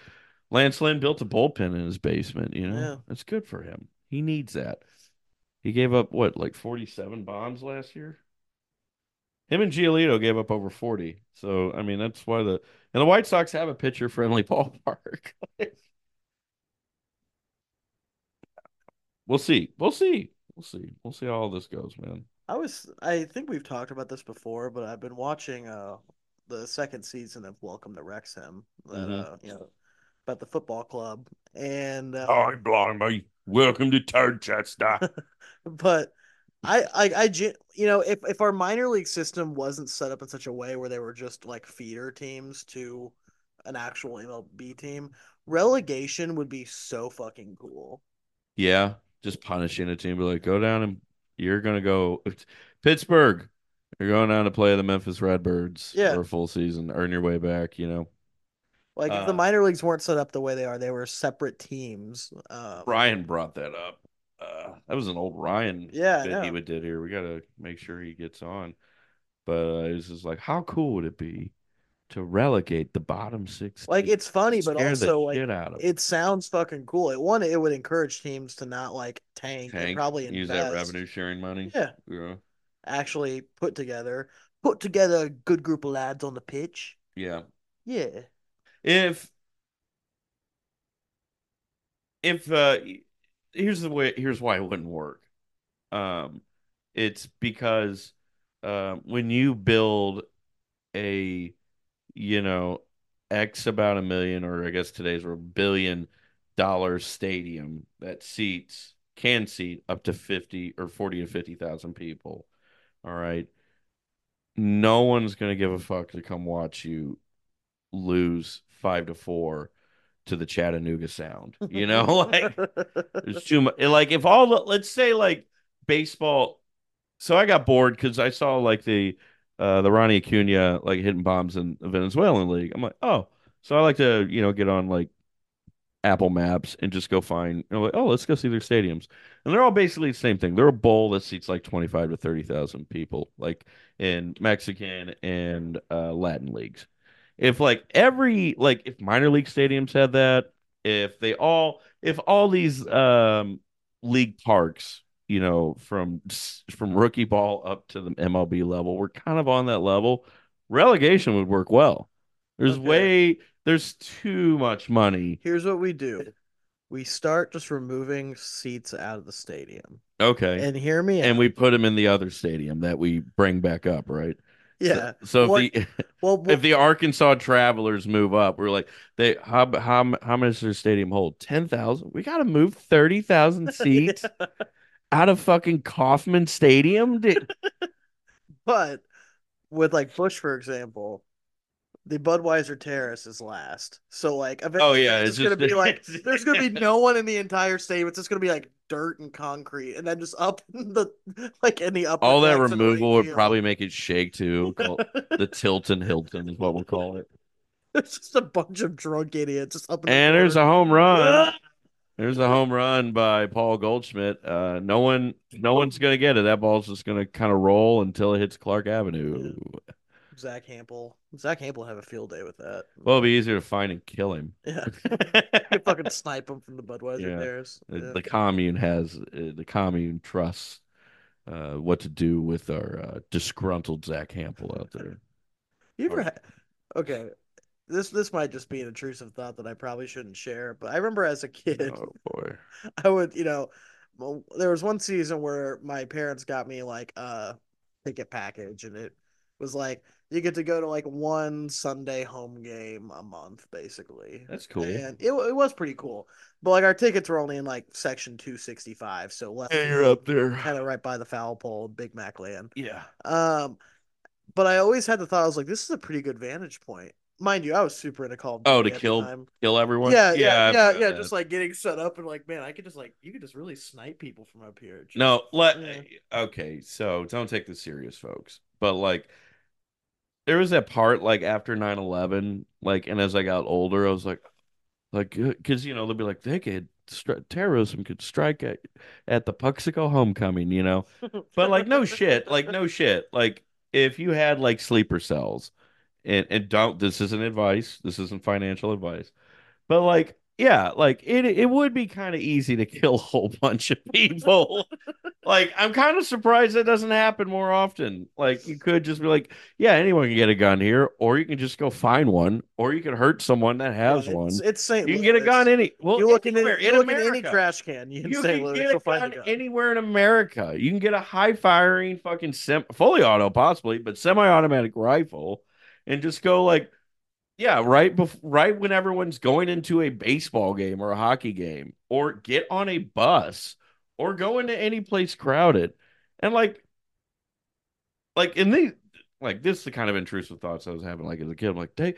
Lance Lynn built a bullpen in his basement. You know, Yeah. it's good for him. He needs that. He gave up what, like forty-seven bombs last year. Him and Giolito gave up over forty. So I mean, that's why the and the White Sox have a pitcher-friendly ballpark. we'll see. We'll see. We'll see. We'll see how all this goes, man. I was I think we've talked about this before, but I've been watching uh the second season of Welcome to Wrexham that Mhm. uh you know about the football club and uh, Oh, blimey. Welcome to Turchester. but I, I I you know if if our minor league system wasn't set up in such a way where they were just like feeder teams to an actual MLB team, relegation would be so fucking cool. Yeah, just punishing a team. Be like, go down and you're gonna go Pittsburgh. You're going down to play the Memphis Redbirds Yeah. for a full season. Earn your way back. You know, Like if the Uh, minor leagues weren't set up the way they are, they were separate teams. Um, Ryan brought that up. Uh, that was an old Ryan Yeah, bit he would did here. We gotta make sure he gets on. But uh, it was just like, how cool would it be to relegate the bottom six? Like it's funny, but also like it sounds fucking cool. It one, it would encourage teams to not like tank, and Tank, probably use invest. that revenue sharing money. Yeah, Yeah. actually put together, put together a good group of lads on the pitch. Yeah. Yeah, If if uh here's the way here's why it wouldn't work. Um it's because um when you build a you know X about a million or I guess today's a billion dollar stadium that seats can seat up to 50 or 40 to 50,000 people. All right. No one's going to give a fuck to come watch you lose 5 to 4 to the Chattanooga Sound. You know, like there's too much. Like if all the let's say like baseball. So I got bored because I saw like the uh the Ronnie Acuna like hitting bombs in the Venezuelan league. I'm like, oh, so I like to you know get on like Apple Maps and just go find, like, oh, let's go see their stadiums. And they're all basically the same thing. They're a bowl that seats like 25 to 30,000 people, like in Mexican and uh, Latin leagues. If like every, like if minor league stadiums had that, if they all, if all these um, league parks, you know, from from rookie ball up to the MLB level, we're kind of on that level. Relegation would work well. There's Okay. way there's too much money. Here's what we do. We start just removing seats out of the stadium. Okay. And hear me And out. we put them in the other stadium that we bring back up, right? yeah. So, so What- if the Well, well if the Arkansas Travelers move up, we're like, they how how how much does their stadium hold? Ten thousand. We got to move thirty thousand seats out of fucking Kauffman Stadium. Dude. but with like Busch, for example, the Budweiser Terrace is last. So like eventually Oh, yeah, it's it's just gonna just- be like there's gonna be no one in the entire stadium. It's just gonna be like dirt and concrete, and then just up in the like any the upper All that removal would field. probably make it shake too. Call- the Tilton Hilton is what we'll call it. It's just a bunch of drunk idiots just up in the And there's a home run. There's a home run by Paul Goldschmidt. Uh, no one, no one's gonna get it. That ball's just gonna kind of roll until it hits Clark Avenue. Zack Hample. Zack Hample have a field day with that. Well, it'll be easier to find and kill him. yeah, you fucking snipe him from the Budweiser Yeah. The, Yeah. the commune has uh, the commune trusts uh, what to do with our uh, disgruntled Zack Hample out there. You ever Or- had okay? This this might just be an intrusive thought that I probably shouldn't share, but I remember as a kid, Oh boy. I would, you know, there was one season where my parents got me like a ticket package, and it was like you get to go to like one Sunday home game a month, basically. That's cool. And it, it was pretty cool, but like our tickets were only in like section two sixty five, so left And you're up there. kind of right by the foul pole, Big Mac land. Yeah. Um, but I always had the thought I was like, this is a pretty good vantage point. Mind you, I was super into Call of Oh, Duty to at the kill-. Kill everyone. Yeah, yeah, I've yeah, yeah. Just like getting set up and like, man, I could just like you could just really snipe people from up here. Just- No, let Yeah. okay, so don't take this serious, folks. But like there was that part like after 9-11, like and as I got older, I was like like uh, because you know they'll be like they could stri- terrorism could strike at, at the Puxico homecoming, you know. But like no shit, like no shit. Like if you had like sleeper cells and and don't this isn't advice, this isn't financial advice. But like yeah, like it it would be kind of easy to kill a whole bunch of people. like I'm kind of surprised that doesn't happen more often. Like you could just be like, yeah, anyone can get a gun here, or you can just go find one, or you can hurt someone that has Yeah, one. It's, it's St. You can get a gun any well You look in, anywhere any, you in look in any trash can. You can You can Louis. get a gun gun. anywhere in America. You can get a high firing fucking sem- fully auto possibly, but semi-automatic rifle, and just go like, yeah, right, bef- right when everyone's going into a baseball game or a hockey game, or get on a bus, or go into any place crowded, and like, like in these, like this is the kind of intrusive thoughts I was having like as a kid. I'm like, they,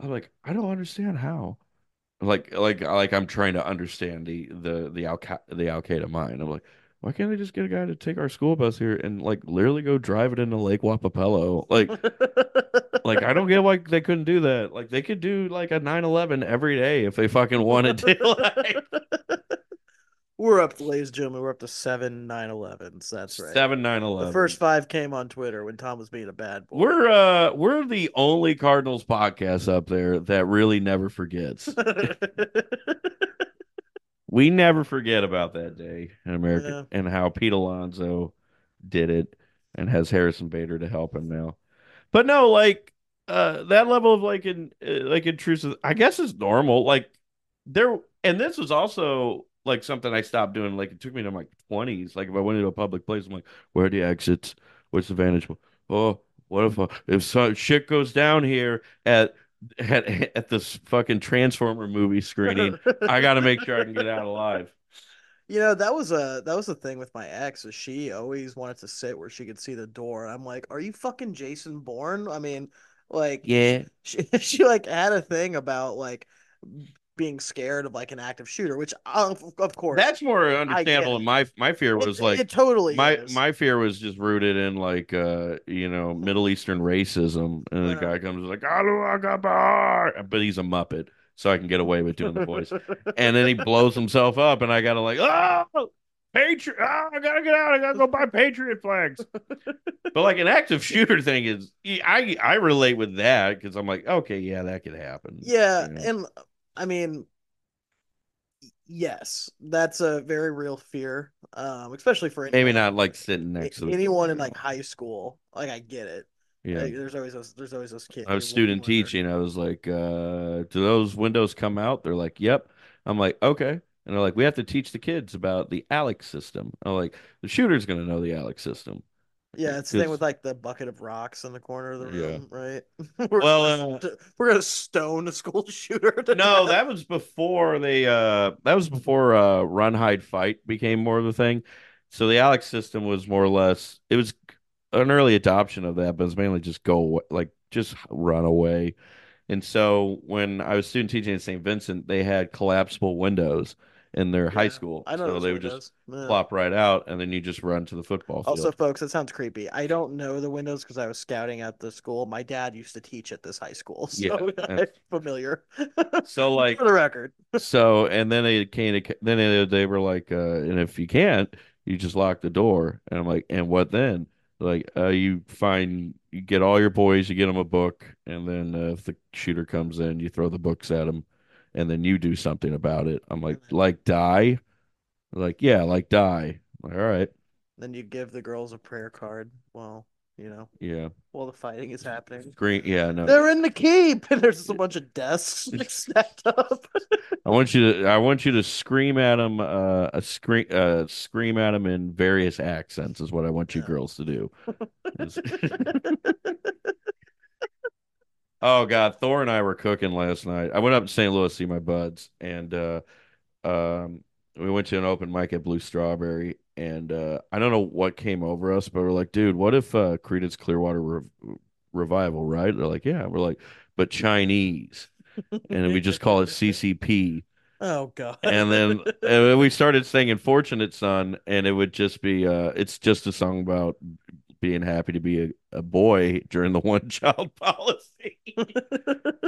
I'm like, I don't understand how like like like I'm trying to understand the the the Al the Al Qaeda mind. I'm like, why can't they just get a guy to take our school bus here and like literally go drive it into Lake Wappapello? Like like I don't get why they couldn't do that. Like they could do like a 9/11 every day if they fucking wanted to. like, We're up, ladies and gentlemen. We're up to seven 9/11s. That's right. Seven 9/11. The first five came on Twitter when Tom was being a bad boy. We're uh we're the only Cardinals podcast up there that really never forgets. we never forget about that day in America and how Pete Alonso did it and has Harrison Bader to help him now. But no, like uh that level of like in uh, like intrusive I guess is normal. Like there and this was also like something I stopped doing. Like it took me to my twenties. Like if I went into a public place, I'm like, where are the exits? What's the vantage? point? Oh, what if uh, if some shit goes down here at at at this fucking Transformer movie screening? I got to make sure I can get out alive. You know, that was a that was the thing with my ex. Is she always wanted to sit where she could see the door. I'm like, are you fucking Jason Bourne? I mean, like, Yeah, she she like had a thing about like being scared of like an active shooter, which of, of course that's more understandable. And my my fear it, was like it totally my is. my fear was just rooted in like uh you know Middle Eastern racism, and the guy comes like Akbar, but he's a muppet. so I can get away with doing the voice. And then he blows himself up, and I gotta like, oh, Patriot! Oh, I gotta get out! I gotta go buy Patriot flags. but like an active shooter thing is, I I relate with that because I'm like, okay, yeah, that could happen. Yeah, You know? and I mean, yes, that's a very real fear, um, especially for maybe not like sitting next to anyone in like high school. Like, I get it. yeah. Like, there's always those. There's always those kids. I was student teaching. I was like, uh, do those windows come out? They're like, yep. I'm like, okay. And they're like, we have to teach the kids about the ALICE system. I'm like, the shooter's gonna know the ALICE system. Yeah, it's the thing with like the bucket of rocks in the corner of the Yeah. room, right? we're Well, gonna uh, we're gonna stone a school shooter. No, death. that was before they uh that was before uh run hide fight became more of a thing. So the ALICE system was more or less it was an early adoption of that, but it's mainly just go away, like just run away. And so when I was student teaching at St. Vincent, they had collapsible windows in their high school. I know so they would just Yeah. plop right out and then you just run to the football field. Also, folks, that sounds creepy. I don't know the windows because I was scouting at the school. My dad used to teach at this high school, so Yeah, I'm familiar. so like For the record, so and then they came to then they, they were like uh and if you can't you just lock the door and i'm like and what then like uh you find you get all your boys you get them a book and then uh, if the shooter comes in you throw the books at him and then you do something about it i'm like like die like yeah like die I'm like all right then you give the girls a prayer card. Well, you know, yeah while the fighting is happening. green yeah no They're in the keep, and there's just a bunch of desks like, stacked up. i want you to i want you to scream at them uh a scream uh scream at them in various accents is what i want you Yeah. girls to do Oh God, Thor and I were cooking last night. I went up to St. Louis to see my buds, and uh, um, we went to an open mic at Blue Strawberry. And uh, I don't know what came over us, but we're like, dude, what if uh, Creedence Clearwater Rev- Revival, right? They're like, yeah. We're like, but Chinese, and we just call it CCP. oh god. And then and we started singing "Fortunate Son," and it would just be, uh, it's just a song about being happy to be a, a boy during the one child policy.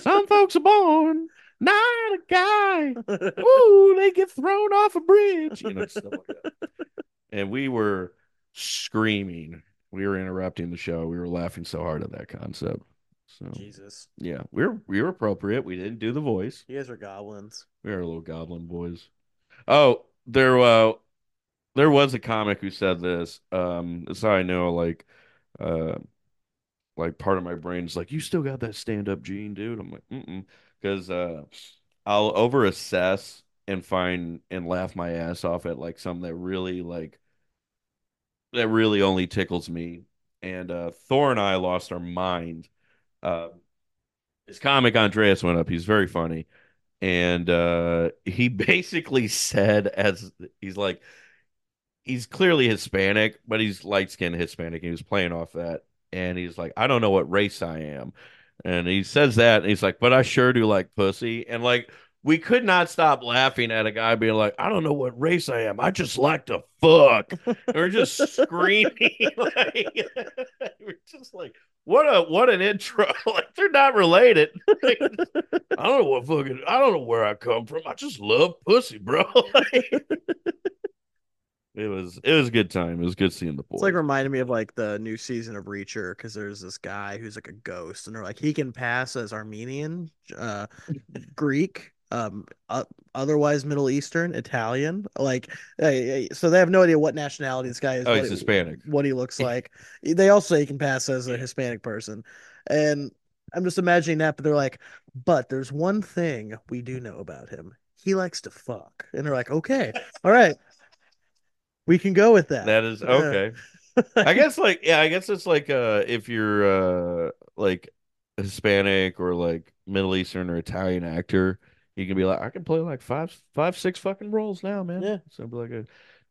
Some folks are born not a guy. Ooh, they get thrown off a bridge. You know, stuff like that. And we were screaming. We were interrupting the show. We were laughing so hard at that concept. So Jesus, yeah, we were we were appropriate. We didn't do the voice. you guys are goblins. We are little goblin boys. Oh, there uh there was a comic who said this. Um, that's how I know like uh like part of my brain's like, you still got that stand-up gene, dude. I'm like, mm-mm. Because uh I'll over assess and find and laugh my ass off at like something that really like that really only tickles me. And uh Thor and I lost our mind. Uh his comic Andreas went up. He's very funny. And uh he basically said as he's like he's clearly Hispanic, but he's light skinned Hispanic. He was playing off that. And he's like, I don't know what race I am. And he says that, and he's like, but I sure do like pussy. And like, we could not stop laughing at a guy being like, I don't know what race I am. I just like to fuck. And we're just screaming. like, we're just like, what a what an intro. like they're not related. Like, I don't know what fucking I don't know where I come from. I just love pussy, bro. Like, it was it was a good time. It was good seeing the boys. It's like reminding me of like the new season of Reacher because there's this guy who's like a ghost, and they're like he can pass as Armenian, uh, Greek, um, uh, otherwise Middle Eastern, Italian. Like, uh, so they have no idea what nationality this guy is. oh, what he's he- Hispanic. What he looks like. They also say he can pass as a Hispanic person, and I'm just imagining that. But they're like, but there's one thing we do know about him. He likes to fuck, and they're like, okay, all right. We can go with that. That is okay. I guess like yeah, I guess it's like uh if you're uh like Hispanic or like Middle Eastern or Italian actor, you can be like I can play like five five six fucking roles now, man. Yeah. So be like a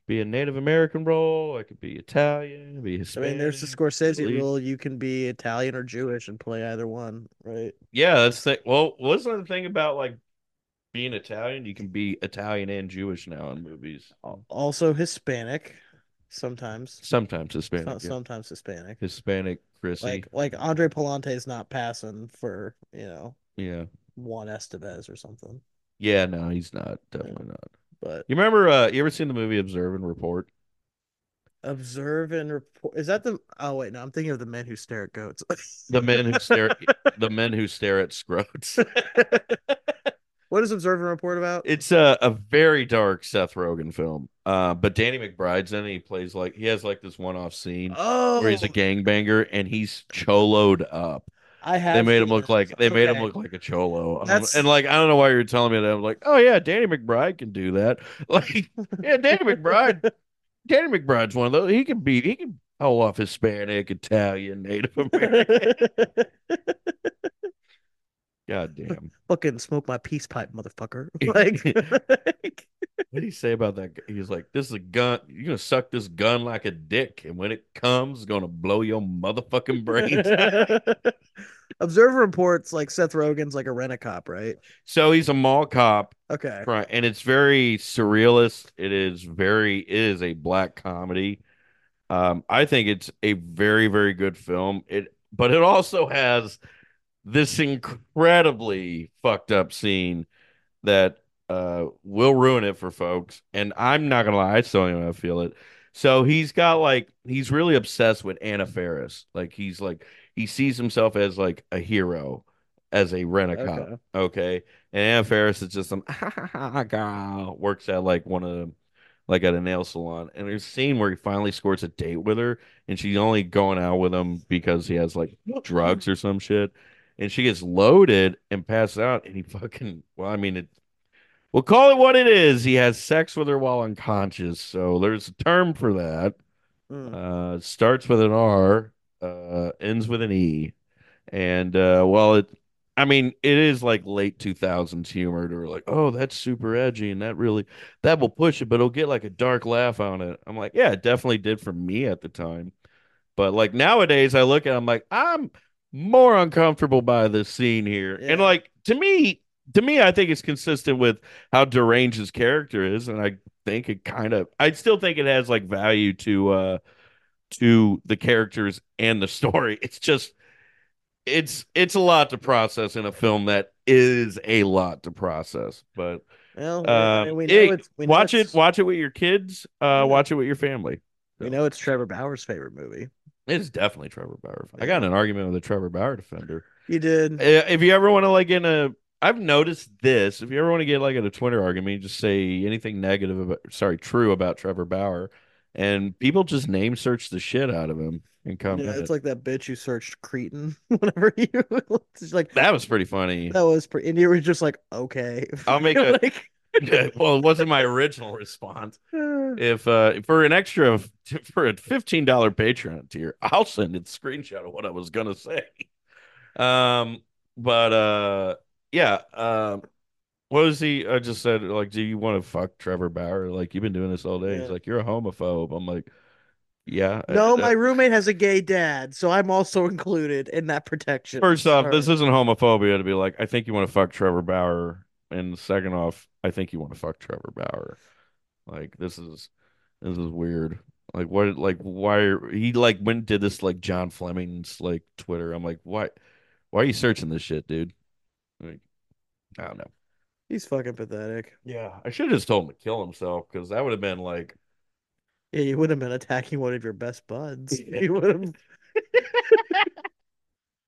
be a Native American role, I could be Italian, be Hispanic. I mean, there's the Scorsese Middle rule. You can be Italian or Jewish and play either one, right? Yeah, that's the well, wasn't the thing about like being Italian? You can be Italian and Jewish now in movies. Also Hispanic, sometimes. Sometimes Hispanic. So- yeah. Sometimes Hispanic. Hispanic Chrissy. Like like Andre Pallante is not passing for you know yeah. Juan Estevez or something. Yeah, no, he's not. Yeah. Definitely not. But You remember? Uh, you ever seen the movie Observe and Report? observe and report. Is that the? Oh wait, no, I'm thinking of the men who stare at goats. The men who stare. the men who stare at scrotes. what is observe and report about? It's a, a very dark Seth Rogen film. Uh, but Danny McBride's in it. He plays like he has like this one-off scene Oh, where he's a gangbanger and he's choloed up. I have. They made him look this. like they made him look like a cholo. Um, That's- and like I don't know why you're telling me that. I'm like, oh yeah, Danny McBride can do that. Like, yeah, Danny McBride. Danny McBride's one of those. He can be. He can pull off Hispanic, Italian, Native American. God damn. Fucking smoke my peace pipe, motherfucker. Like, What did he say about that? He's like, "This is a gun. You're gonna suck this gun like a dick, and when it comes, it's gonna blow your motherfucking brains." out." Observer reports like Seth Rogen's like a rent a cop, right? so he's a mall cop, Okay. right? And it's very surrealist. It is very. It is a black comedy. Um, I think it's a very, very good film. It, but it also has this incredibly fucked up scene that uh will ruin it for folks. And I'm not gonna lie, I still don't even know how to feel it. So he's got like he's really obsessed with Anna Faris. Like he's like he sees himself as like a hero, as a rent a cop. Okay. Okay. And Anna Faris is just some girl works at like one of the like at a nail salon. And there's a scene where he finally scores a date with her, and she's only going out with him because he has like drugs or some shit. And she gets loaded and passes out, and he fucking well, I mean it we'll call it what it is. He has sex with her while unconscious. So there's a term for that. Mm. Uh starts with an R, uh ends with an E. And uh well it I mean, it is like late 2000s humor to like, oh, that's super edgy and that really that will push it, but it'll get like a dark laugh on it. I'm like, yeah, it definitely did for me at the time. But like nowadays I look at it, I'm like, I'm more uncomfortable by this scene here. And like to me, to me, I think it's consistent with how deranged his character is, and I think it kind of I still think it has like value to uh to the characters and the story. It's just it's it's a lot to process in a film that is a lot to process. But Well, I mean, we know it's we know watch it watch it with your kids, uh Yeah. watch it with your family. We know it's Trevor Bauer's favorite movie. It's definitely Trevor Bauer. I got in an argument with a Trevor Bauer defender. You did. Uh, If you ever want to like in a, I've noticed this. If you ever want to get like in a Twitter argument, just say anything negative about, sorry, true about Trevor Bauer, and people just name search the shit out of him and come. Yeah, it's like that bitch who searched Cretan whenever you it's like that was pretty funny. that was pretty and you were just like, okay. I'll make a- like well, it wasn't my original response. uh, If uh for an extra for a fifteen dollar Patreon tier, I'll send it screenshot of what I was gonna say. Um, but uh, yeah. Um, what was he? I just said like, do you want to fuck Trevor Bauer? Like you've been doing this all day. He's like, you're a homophobe. I'm like, yeah. No, Uh, my roommate has a gay dad, so I'm also included in that protection. First off, Sorry. this isn't homophobia to be like, I think you want to fuck Trevor Bauer, and second off, I think you want to fuck Trevor Bauer. Like this is this is weird. Like what? Like why? Are, he like when did this like John Fleming's like Twitter? I'm like, why? Why are you searching this shit, dude? Like, I don't know. He's fucking pathetic. Yeah, I should have just told him to kill himself because that would have been like, Yeah, you would have been attacking one of your best buds. You would have.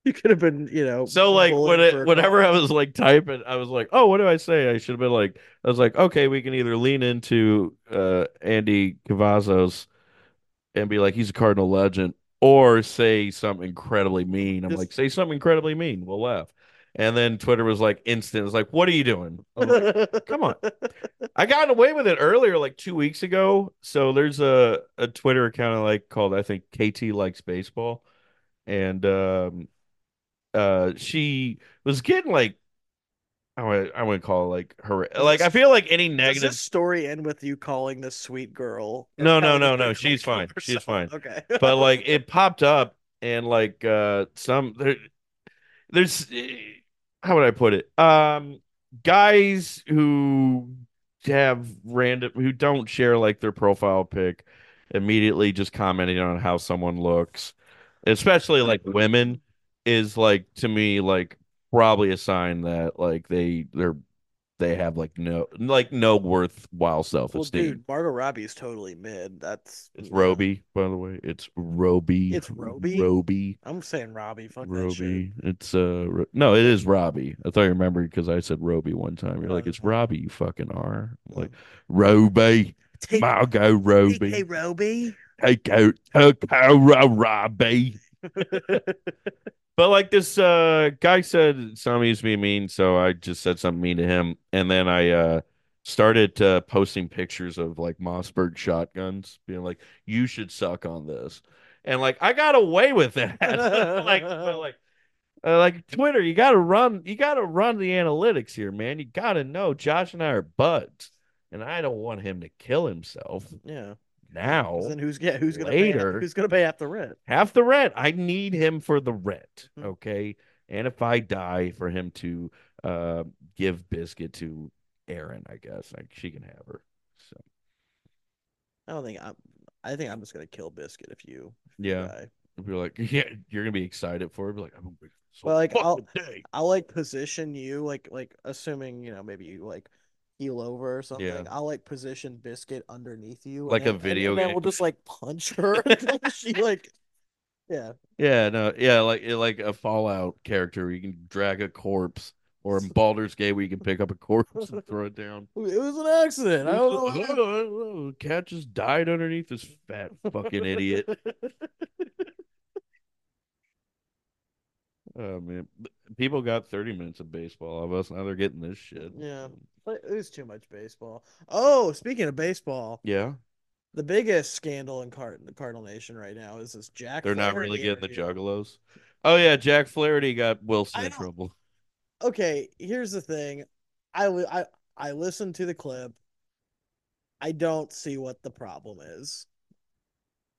you could have been, you know. So like when it, whenever I was like typing, I was like, "Oh, what do I say?" I should have been like, I was like, "Okay, we can either lean into uh Andy Cavazos and be like he's a Cardinal legend, or say something incredibly mean." I'm Just- like, "Say something incredibly mean, we'll laugh." And then Twitter was like instant. It was like, "What are you doing?" I'm like, Come on. I got away with it earlier, like two weeks ago. So there's a a Twitter account I like called I think KT likes baseball, and um, uh, she was getting like I would I wouldn't call it like her like I feel like any Does negative. story end with you calling this sweet girl? No, no, no, no, she's fine. She's fine. Okay, but like it popped up and like uh some there, there's eh, how would I put it? Um guys who have random who don't share like their profile pic immediately just commenting on how someone looks, especially like women is like to me like probably a sign that like they they're they have like no like no worthwhile self Well, esteem. dude, Margot is totally mid. That's It's yeah. Roby, by the way. It's Roby. It's Roby? Roby. I'm saying Robbie. Fuck that shit. Roby. It's uh no, it is Robbie. I thought you remembered because I said Roby one time. You're like, Oh, it's. Robbie, you fucking are. I'm like, Roby. Take, Margot Roby. hey, Roby. Out Takara Robbie. But like this uh guy said something used to be mean, so I just said something mean to him. And then I uh started uh posting pictures of like Mossberg shotguns, being like, you should suck on this. And like I got away with that. like like uh, like Twitter, you gotta run you gotta run the analytics here, man. You gotta know Josh and I are buds. And I don't want him to kill himself Yeah. Now. Then who's yeah, who's gonna Later. pay, who's gonna pay half the rent? half the rent. I need him for the rent. Hmm. Okay. And if I die, for him to uh, give Biscuit to Aaron, I guess. Like she can have her. So I don't think I'm. I think I'm just gonna kill Biscuit if you. If Yeah. You die. if you're like, yeah, you're gonna be excited for it. Be like, I'm gonna be so Well, like, I'll- I'll like position you like like assuming you know maybe you like heel over or something. Yeah. I'll like position Biscuit underneath you, and Like a and- video and game. we'll just like punch her she like. Yeah. Yeah, no, yeah, like eh, like a Fallout character where you can drag a corpse, or in Baldur's Gate where you can pick up a corpse and throw it down. It was an accident. I don't know. I don't know. The cat just died underneath this fat fucking idiot. Oh man, people got 30 minutes of baseball of us. Now they're getting this shit. Yeah. But It was too much baseball. Oh, speaking of baseball, Yeah, the biggest scandal in Card the Cardinal Nation right now is this Jack. they're not really getting the interview. juggalos. Oh yeah, Jack Flaherty got Wilson I in don't- trouble. Okay, here's the thing. I li- I I listened to the clip. I don't see what the problem is.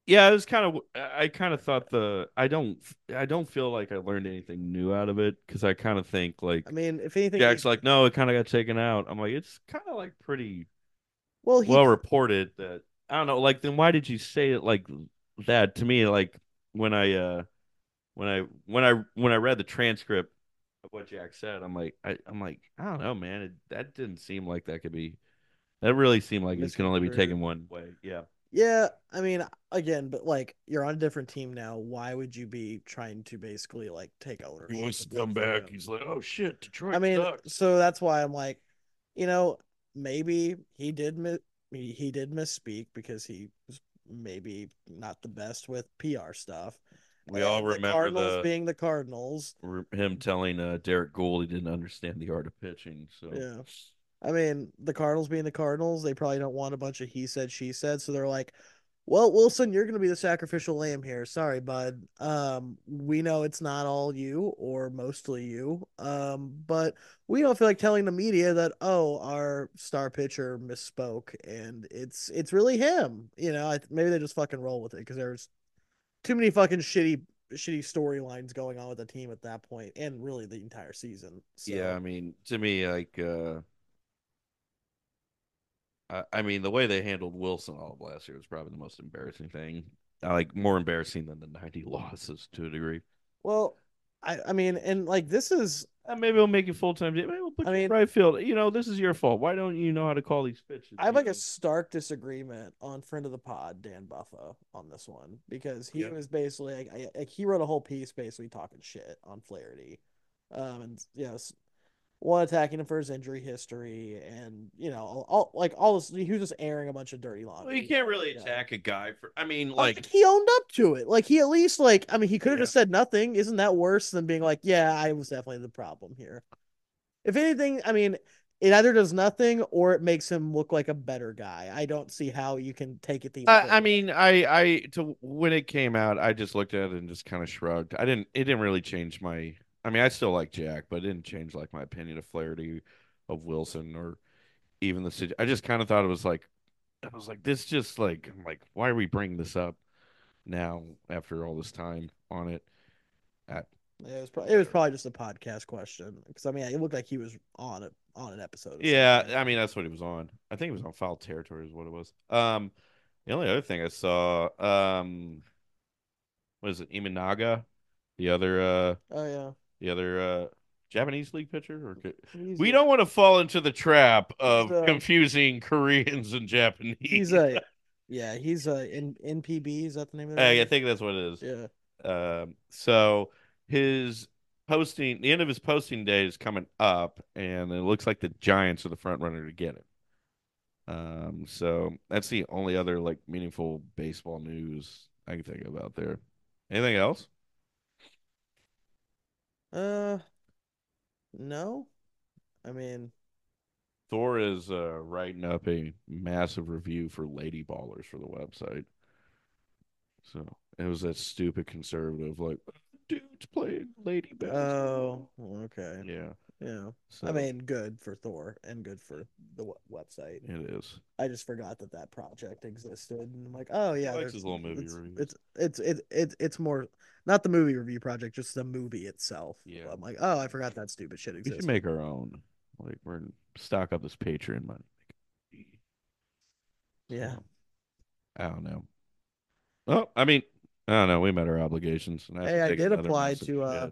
Yeah, it was kind of. I kind of thought the. I don't. I don't feel like I learned anything new out of it because I kind of think like I mean, if anything, Jack's he- like, no, it kind of got taken out. I'm like, it's kind of like pretty well, he well reported that I don't know. Like, then why did you say it like that to me? Like when I uh when I when I when I read the transcript of what Jack said, I'm like, I, I'm like, I don't know, man. It, that didn't seem like that could be. That really seemed like it can only be taken one way. Yeah. Yeah, I mean, again, but like you're on a different team now. Why would you be trying to basically like take ownership? He wants to come back. He's like, oh shit, Detroit. I mean, sucks." so that's why I'm like, you know, maybe he did mi- he, did misspeak because he was maybe not the best with PR stuff. we all And the remember Cardinals the being the Cardinals. him telling uh, Derrick Goold he didn't understand the art of pitching. So Yeah. I mean, the Cardinals being the Cardinals, they probably don't want a bunch of he said, she said. So they're like, well, Wilson, you're going to be the sacrificial lamb here. Sorry, bud. Um, we know it's not all you or mostly you. Um, but we don't feel like telling the media that, oh, our star pitcher misspoke and it's it's really him. You know, I, maybe they just fucking roll with it because there's too many fucking shitty shitty storylines going on with the team at that point and really the entire season. So, yeah, I mean, to me, like, uh, I, I mean, the way they handled Wilson all of last year was probably the most embarrassing thing. I like more embarrassing than the ninety losses to a degree. Well, I I mean, and like this is Uh, maybe we'll make you full time. Maybe we'll put I you in mean- right field. You know, this is your fault. Why don't you know how to call these pitches? I have you like a stark disagreement on friend of the pod Dan Buffa on this one because he Yeah. was basically like, I, like he wrote a whole piece basically talking shit on Flaherty, um and yes, one attacking him for his injury history and you know all, all like all this he was just airing a bunch of dirty laundry. Well, you can't really attack a guy for. I mean, Like, like, he owned up to it. Like he at least like I mean he could have Yeah. just said nothing. Isn't that worse than being like, yeah, I was definitely the problem here. If anything, I mean, it either does nothing or it makes him look like a better guy. I don't see how you can take it the. I, I mean, I, I, to when it came out, I just looked at it and just kind of shrugged. I didn't. It didn't really change my. I mean, I still like Jack, but it didn't change like my opinion of Flaherty, of Wilson, or even the. situ- I just kind of thought it was like, I was like, this just like, I'm like, why are we bringing this up now after all this time on it? it was probably it was probably just a podcast question because I mean it looked like he was on it on an episode. Yeah, something. I mean that's what he was on. I think it was on Foul Territory is what it was. Um, the only other thing I saw, um, what is it, Imanaga, the other, uh, oh yeah, the other, uh, Japanese league pitcher? Or could- we don't want to fall into the trap of a- confusing Koreans and Japanese. He's a yeah. He's a in NPB. Is that the name of Uh, that? I think that's what it is. Yeah. Um, so his posting, the end of his posting day is coming up, and it looks like the Giants are the front runner to get it. Um, so that's the only other like meaningful baseball news I can think about there. Anything else? Uh, no. I mean, Thor is uh, writing up a massive review for Lady Ballers for the website. So it was that stupid conservative like dudes playing lady basketball. oh, okay. yeah. Yeah. So I mean, good for Thor and good for the w- website. it is. I just forgot that that project existed, and I'm like, oh yeah, there's- his little movie it's. It's it's it's it's it's more not the movie review project, just the movie itself. Yeah. I'm like, oh, I forgot that stupid shit exists. We should make our own. Like we're stock up this Patreon money. yeah. So, I don't know. Well, I mean, I don't know. We met our obligations. and have Hey, I did apply to uh.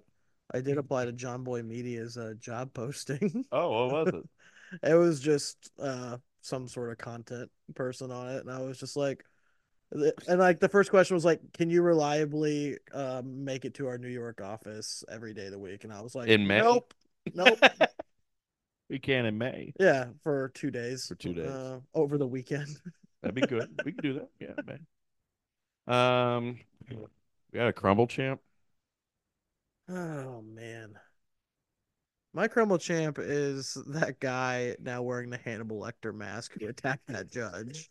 I did apply to Jomboy Media's uh, job posting. Oh, what was it? it was just uh some sort of content person on it, and I was just like, and like the first question was like, can you reliably um make it to our New York office every day of the week? And I was like, In May? nope, nope. we can in May. Yeah, for two days. For two days. Uh, over the weekend. That'd be good. we can do that. Yeah, man. Um, we got a crumble champ. Oh man. My crumble champ is that guy now wearing the Hannibal Lecter mask who attacked that judge.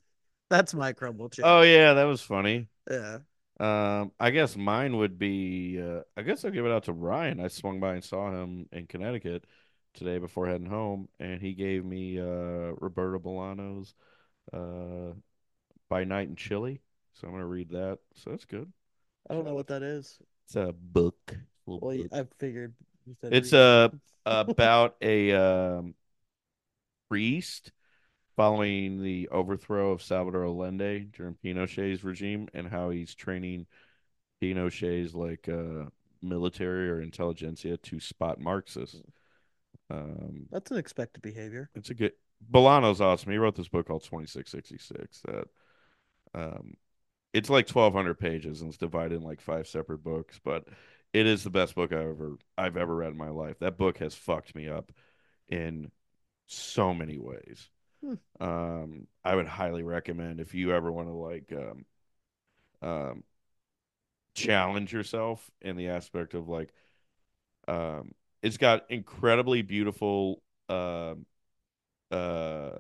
That's my crumble champ. Oh yeah, that was funny. yeah. Um, I guess mine would be. Uh, I guess I'll give it out to Ryan. I swung by and saw him in Connecticut today before heading home, and he gave me uh, Roberto Bolano's uh, "By Night in Chile." So I'm gonna read that. So that's good. I don't know what that is. It's a book. Well. I figured you said It's uh about a um, priest following the overthrow of Salvador Allende during Pinochet's regime and how he's training Pinochet's like uh, military or intelligentsia to spot Marxists. Um, That's an expected behavior. it's a good. Bolano's awesome. He wrote this book called Twenty Six Sixty Six. That um, it's like twelve hundred pages and it's divided in like five separate books, but it is the best book I've ever I've ever read in my life. That book has fucked me up in so many ways. Hmm. Um, I would highly recommend if you ever want to like um, um, challenge yourself in the aspect of like um, it's got incredibly beautiful um uh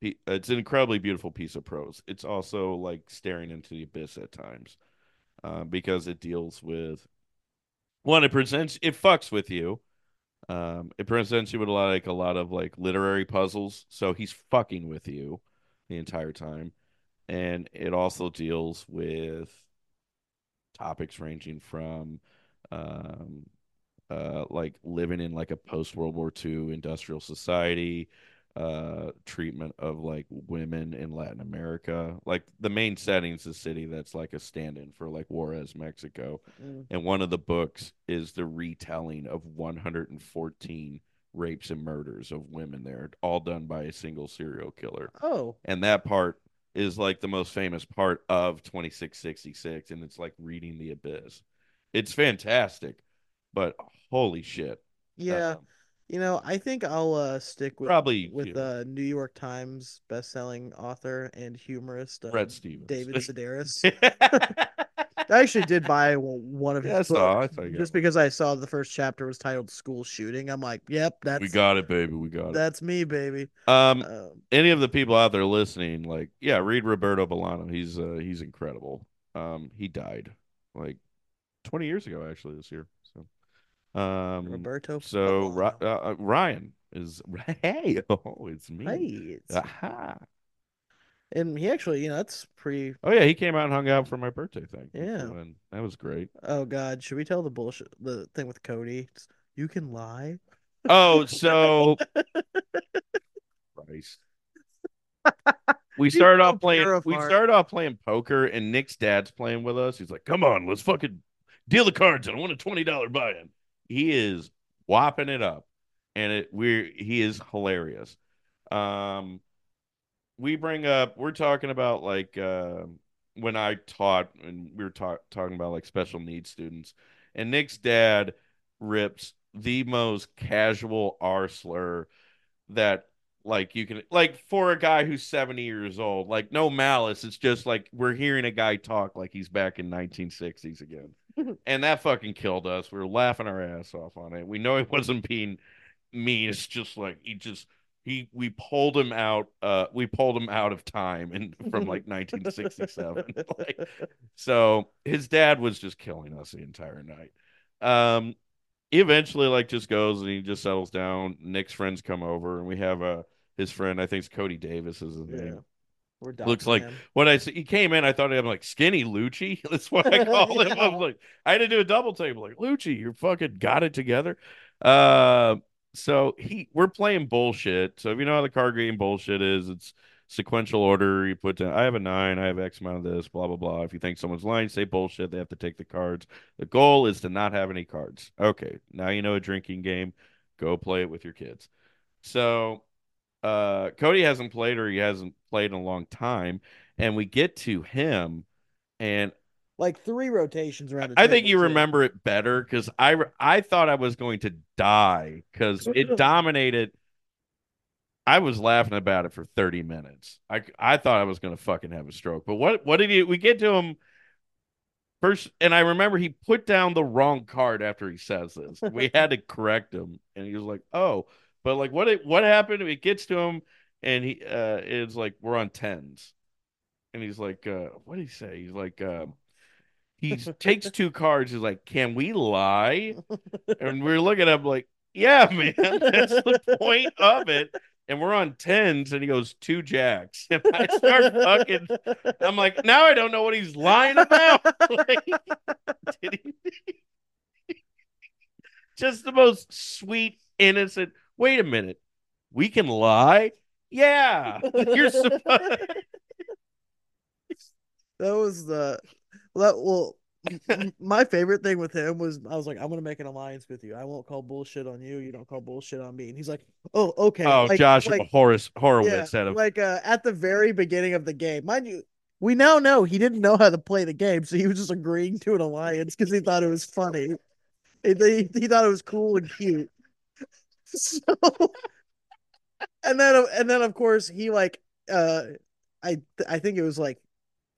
pe- it's an incredibly beautiful piece of prose. It's also like staring into the abyss at times. Uh, because it deals with one, it presents it fucks with you. Um, it presents you with a lot like a lot of like literary puzzles. So he's fucking with you the entire time. And it also deals with topics ranging from um uh like living in like a post World War II industrial society, uh treatment of like women in Latin America. Like the main setting's a city that's like a stand-in for like Juarez, Mexico. Mm. And one of the books is the retelling of 114 rapes and murders of women there, all done by a single serial killer. Oh, And that part is like the most famous part of 2666 and it's like reading the abyss. It's fantastic, but holy shit. yeah. Um, You know, I think I'll uh stick with Probably, with the uh New York Times best-selling author and humorist uh, Bret Stephens. David Sedaris. I actually did buy one of his I saw. I books saw just because I saw the first chapter was titled "School Shooting." I'm like, "Yep, that's we got it, baby. We got it. that's me, baby." Um, Um, any of the people out there listening, like, yeah, read Roberto Bolano. He's uh he's incredible. Um, he died like 20 years ago, actually, this year. Um, Roberto. so uh, uh, Ryan is hey, oh, it's me. Hey, it's- Aha. and he actually, you know, that's pretty. Oh yeah, he came out and hung out for my birthday thing. Yeah. and that was great. Oh God, should we tell the bullshit the thing with Cody? It's, you can lie. Oh, so Christ. We started off playing. We started off playing poker, and Nick's dad's playing with us. He's like, "Come on, let's fucking deal the cards, and I want a twenty dollar buy-in." He is whopping it up, and it we're he is hilarious. Um, we bring up we're talking about like uh, when I taught and we were ta- talking about like special needs students, and Nick's dad rips the most casual R slur that like you can like for a guy who's 70 years old like no malice it's just like we're hearing a guy talk like he's back in 1960s again and that fucking killed us we were laughing our ass off on it we know he wasn't being mean it's just like he just he we pulled him out uh we pulled him out of time and from like 1967 like so his dad was just killing us the entire night um he eventually like just goes and he just settles down. Nick's friends come over and we have a uh, his friend, I think it's Cody Davis is his yeah. name. We're Looks like him. when I see he came in, I thought I'm like skinny Lucci. That's what I call him. I was like, I had to do a double table. Like Lucci, you fucking got it together. Uh, so he we're playing bullshit. So if you know how the card game bullshit is, it's sequential order. You put down, I have a nine, I have X amount of this, blah, blah, blah. If you think someone's lying, say bullshit. They have to take the cards. The goal is to not have any cards. Okay. Now you know a drinking game. Go play it with your kids. So uh, Cody hasn't played or he hasn't played in a long time. And we get to him and like three rotations around. I think you remember it better because I I thought I was going to die because it dominated I was laughing about it for 30 minutes. I I thought I was gonna fucking have a stroke. But what what did he we get to him first and I remember he put down the wrong card after he says this. we had to correct him and he was like, Oh, but like what it what happened? It gets to him and he uh is like we're on tens. And he's like, uh, what did he say? He's like, uh, he takes two cards. He's like, "Can we lie?" And we're looking at him like, "Yeah, man, that's the point of it." and we're on tens, and he goes two jacks, and I start fucking. I'm like, now I don't know what he's lying about. like, he? Just the most sweet, innocent. Wait a minute, we can lie. Yeah, you're supposed. that was the that well my favorite thing with him was I was like, I'm gonna make an alliance with you. I won't call bullshit on you. You don't call bullshit on me. And he's like, Oh, okay. Oh, like, Josh like, Horace Horowitz yeah, of like uh, at the very beginning of the game, mind you. We now know he didn't know how to play the game, so he was just agreeing to an alliance because he thought it was funny. He, he, he thought it was cool and cute. So, and then and then of course he like uh, I I think it was like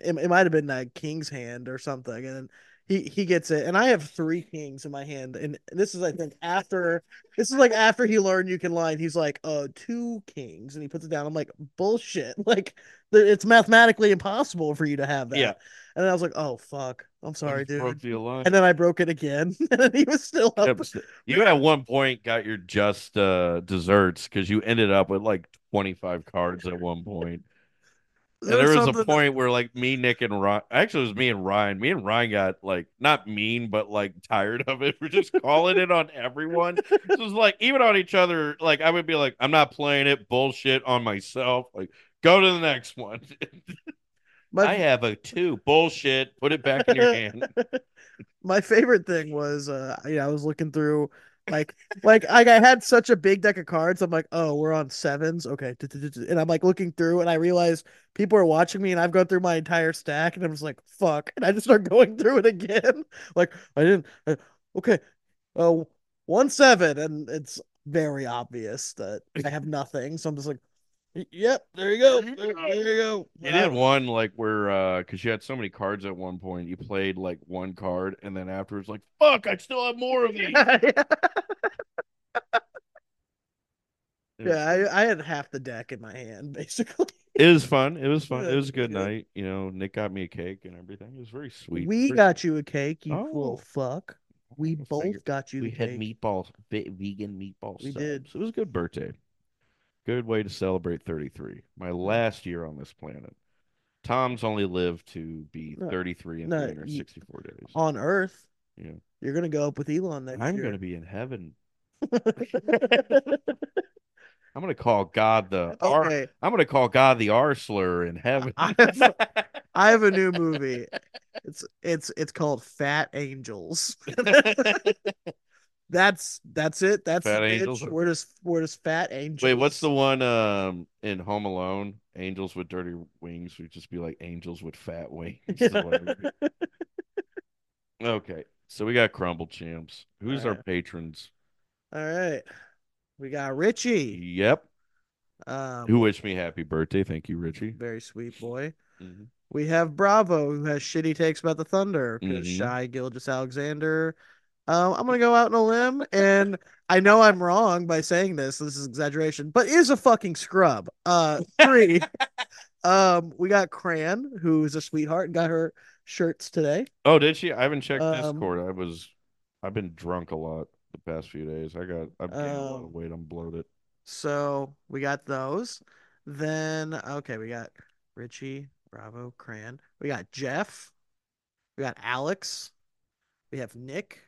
it, it might have been a king's hand or something, and he he gets it. And I have three kings in my hand, and this is I think after this is like after he learned you can lie. And he's like, "Uh, two kings," and he puts it down. I'm like, "Bullshit!" Like it's mathematically impossible for you to have that. Yeah. And I was like, "Oh fuck." I'm sorry, dude. Broke the And then I broke it again, and he was still up. You at one point got your just uh desserts because you ended up with like 25 cards at one point. There was a point where like me, Nick, and Ryan actually it was me and Ryan. Me and Ryan got like not mean, but like tired of it. We're just calling it on everyone. it was like even on each other. Like I would be like, I'm not playing it, bullshit on myself. Like, go to the next one. My... I have a two. Bullshit. Put it back in your hand. My favorite thing was uh yeah, I was looking through like like like I had such a big deck of cards. I'm like, oh, we're on sevens, okay. And I'm like looking through, and I realize people are watching me, and I've gone through my entire stack, and I'm just like, fuck, and I just start going through it again. like I didn't, uh, okay, uh, one seven, and it's very obvious that I have nothing. So I'm just like, Yep, there you go. There, there you go. You had one like where uh because you had so many cards at one point, you played like one card and then afterwards like fuck, I still have more of these. yeah, I, I had half the deck in my hand, basically. It was fun. It was fun. It was a good night. You know, Nick got me a cake and everything. It was very sweet. We got you a cake, you oh. little fuck. We both got you. We had cake. meatballs, vegan meatballs. We did. So it was a good birthday. Good way to celebrate 33. My last year on this planet. Tom's only lived to be 33 and no, 364 days. On Earth. Yeah. You're going to go up with Elon next year. I'm year. going to be in heaven. I'm going to call God the okay. R. I'm going to call God the R slur in heaven. I have, I have a new movie. It's it's it's called Fat Angels. That's that's it. That's Fat the angels bitch. are- We're just fat angels. Wait, what's the one um in Home Alone? Angels with dirty wings would just be like angels with fat wings. is what it would be. okay, so we got Crumble Champs. Who's our patrons? All right. We got Richie. Yep. Um, Who wished me happy birthday? Thank you, Richie. very sweet boy. Mhm. We have Bravo, who has shitty takes about the Thunder. Mhm. Shai Gilgeous Alexander. Um, I'm gonna go out on a limb, and I know I'm wrong by saying this. This is exaggeration, but is a fucking scrub. Uh, three. um, we got Cran, who's a sweetheart, and got her shirts today. Oh, did she? I haven't checked Um, Discord. I was, I've been drunk a lot the past few days. I got, I've gained a lot Um, of weight. I'm bloated. So we got those. Then okay, we got Richie, Bravo, Cran. We got Jeff. We got Alex. We have Nick.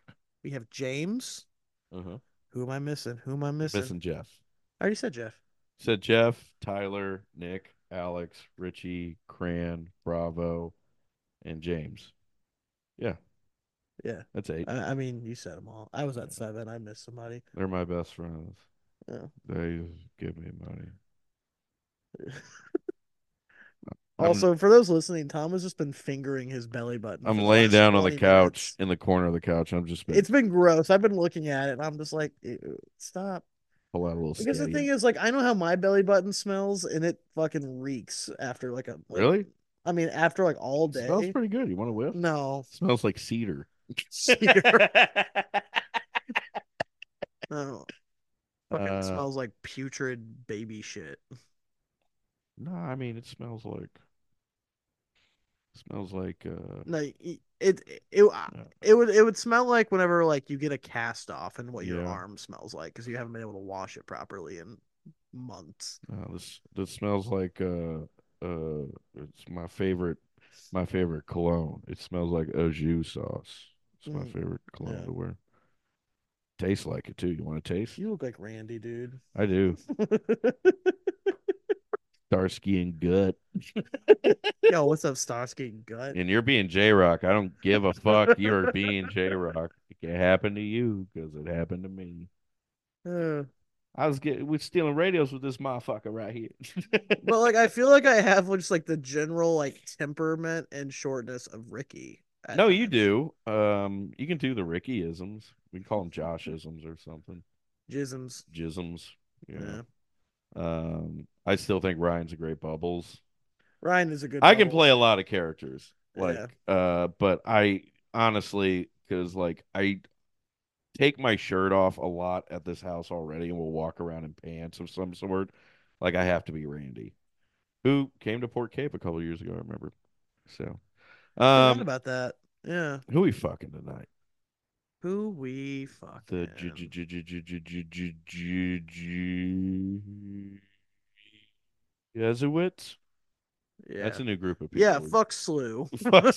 We have James. Uh-huh. Who am I missing? Who am I missing? Missing Jeff. I already said Jeff. Said Jeff, Tyler, Nick, Alex, Richie, Cran, Bravo, and James. Yeah, Yeah. that's eight. I, I mean, you said them all. I was at seven. I missed somebody. They're my best friends. Yeah. They give me money. I'm- Also, for those listening, Tom has just been fingering his belly button. I'm laying down on the couch minutes. in the corner of the couch. I'm just been It's been gross. I've been looking at it, and I'm just like, stop. pull out a little. Because the thing is, like, I know how my belly button smells, and it fucking reeks after like a like- Really? I mean, after like all It smells pretty good. You want to whiff? No, smells like cedar. Cedar. no, fucking Uh, smells like putrid baby shit. No, I mean it smells like smells like uh No, it it it, it would it would smell like whenever like you get a cast off and what your Yeah. arm smells like because you haven't been able to wash it properly in months. uh, this this smells like uh uh it's my favorite my favorite cologne. It smells like au jus sauce. It's my Mm, favorite cologne yeah. to wear. Tastes like it too. You want to taste? You look like Randy, dude. I do. Starsky and gut. Yo, what's up, Starsky and Gut? And you're being J Roc. I don't give a fuck. You're being J Roc. It can happen to you because it happened to me. Uh, I was getting we're stealing radios with this motherfucker right here. but like, I feel like I have just like the general like temperament and shortness of Ricky. at no, you do. Um, you can do the Ricky isms. We can call them Josh isms or something. Jisms. Jisms. Yeah. Yeah. Um, I still think Ryan's a great bubbles. Ryan is a good. I can play a lot of characters. Like, Yeah. uh, but I honestly, because like I take my shirt off a lot at this house already, and we'll walk around in pants of some sort. Like I have to be Randy, who came to Port Cape a couple years ago. I remember. So, I um, about that. Yeah. who we fucking tonight? Who we fuck. The J- J- J- J- J- J- J- J- J- J- Jesuits. Yeah. That's a new group of people. yeah. Fuck SLU. Fuck-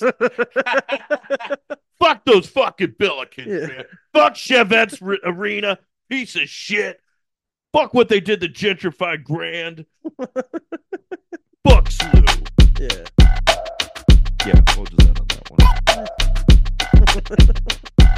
Fuck those fucking Billikens, Yeah. man. Fuck Chaifetz r- arena. Piece of shit. Fuck what they did to gentrify Grand. Fuck SLU. yeah. Yeah, we'll just end on that one.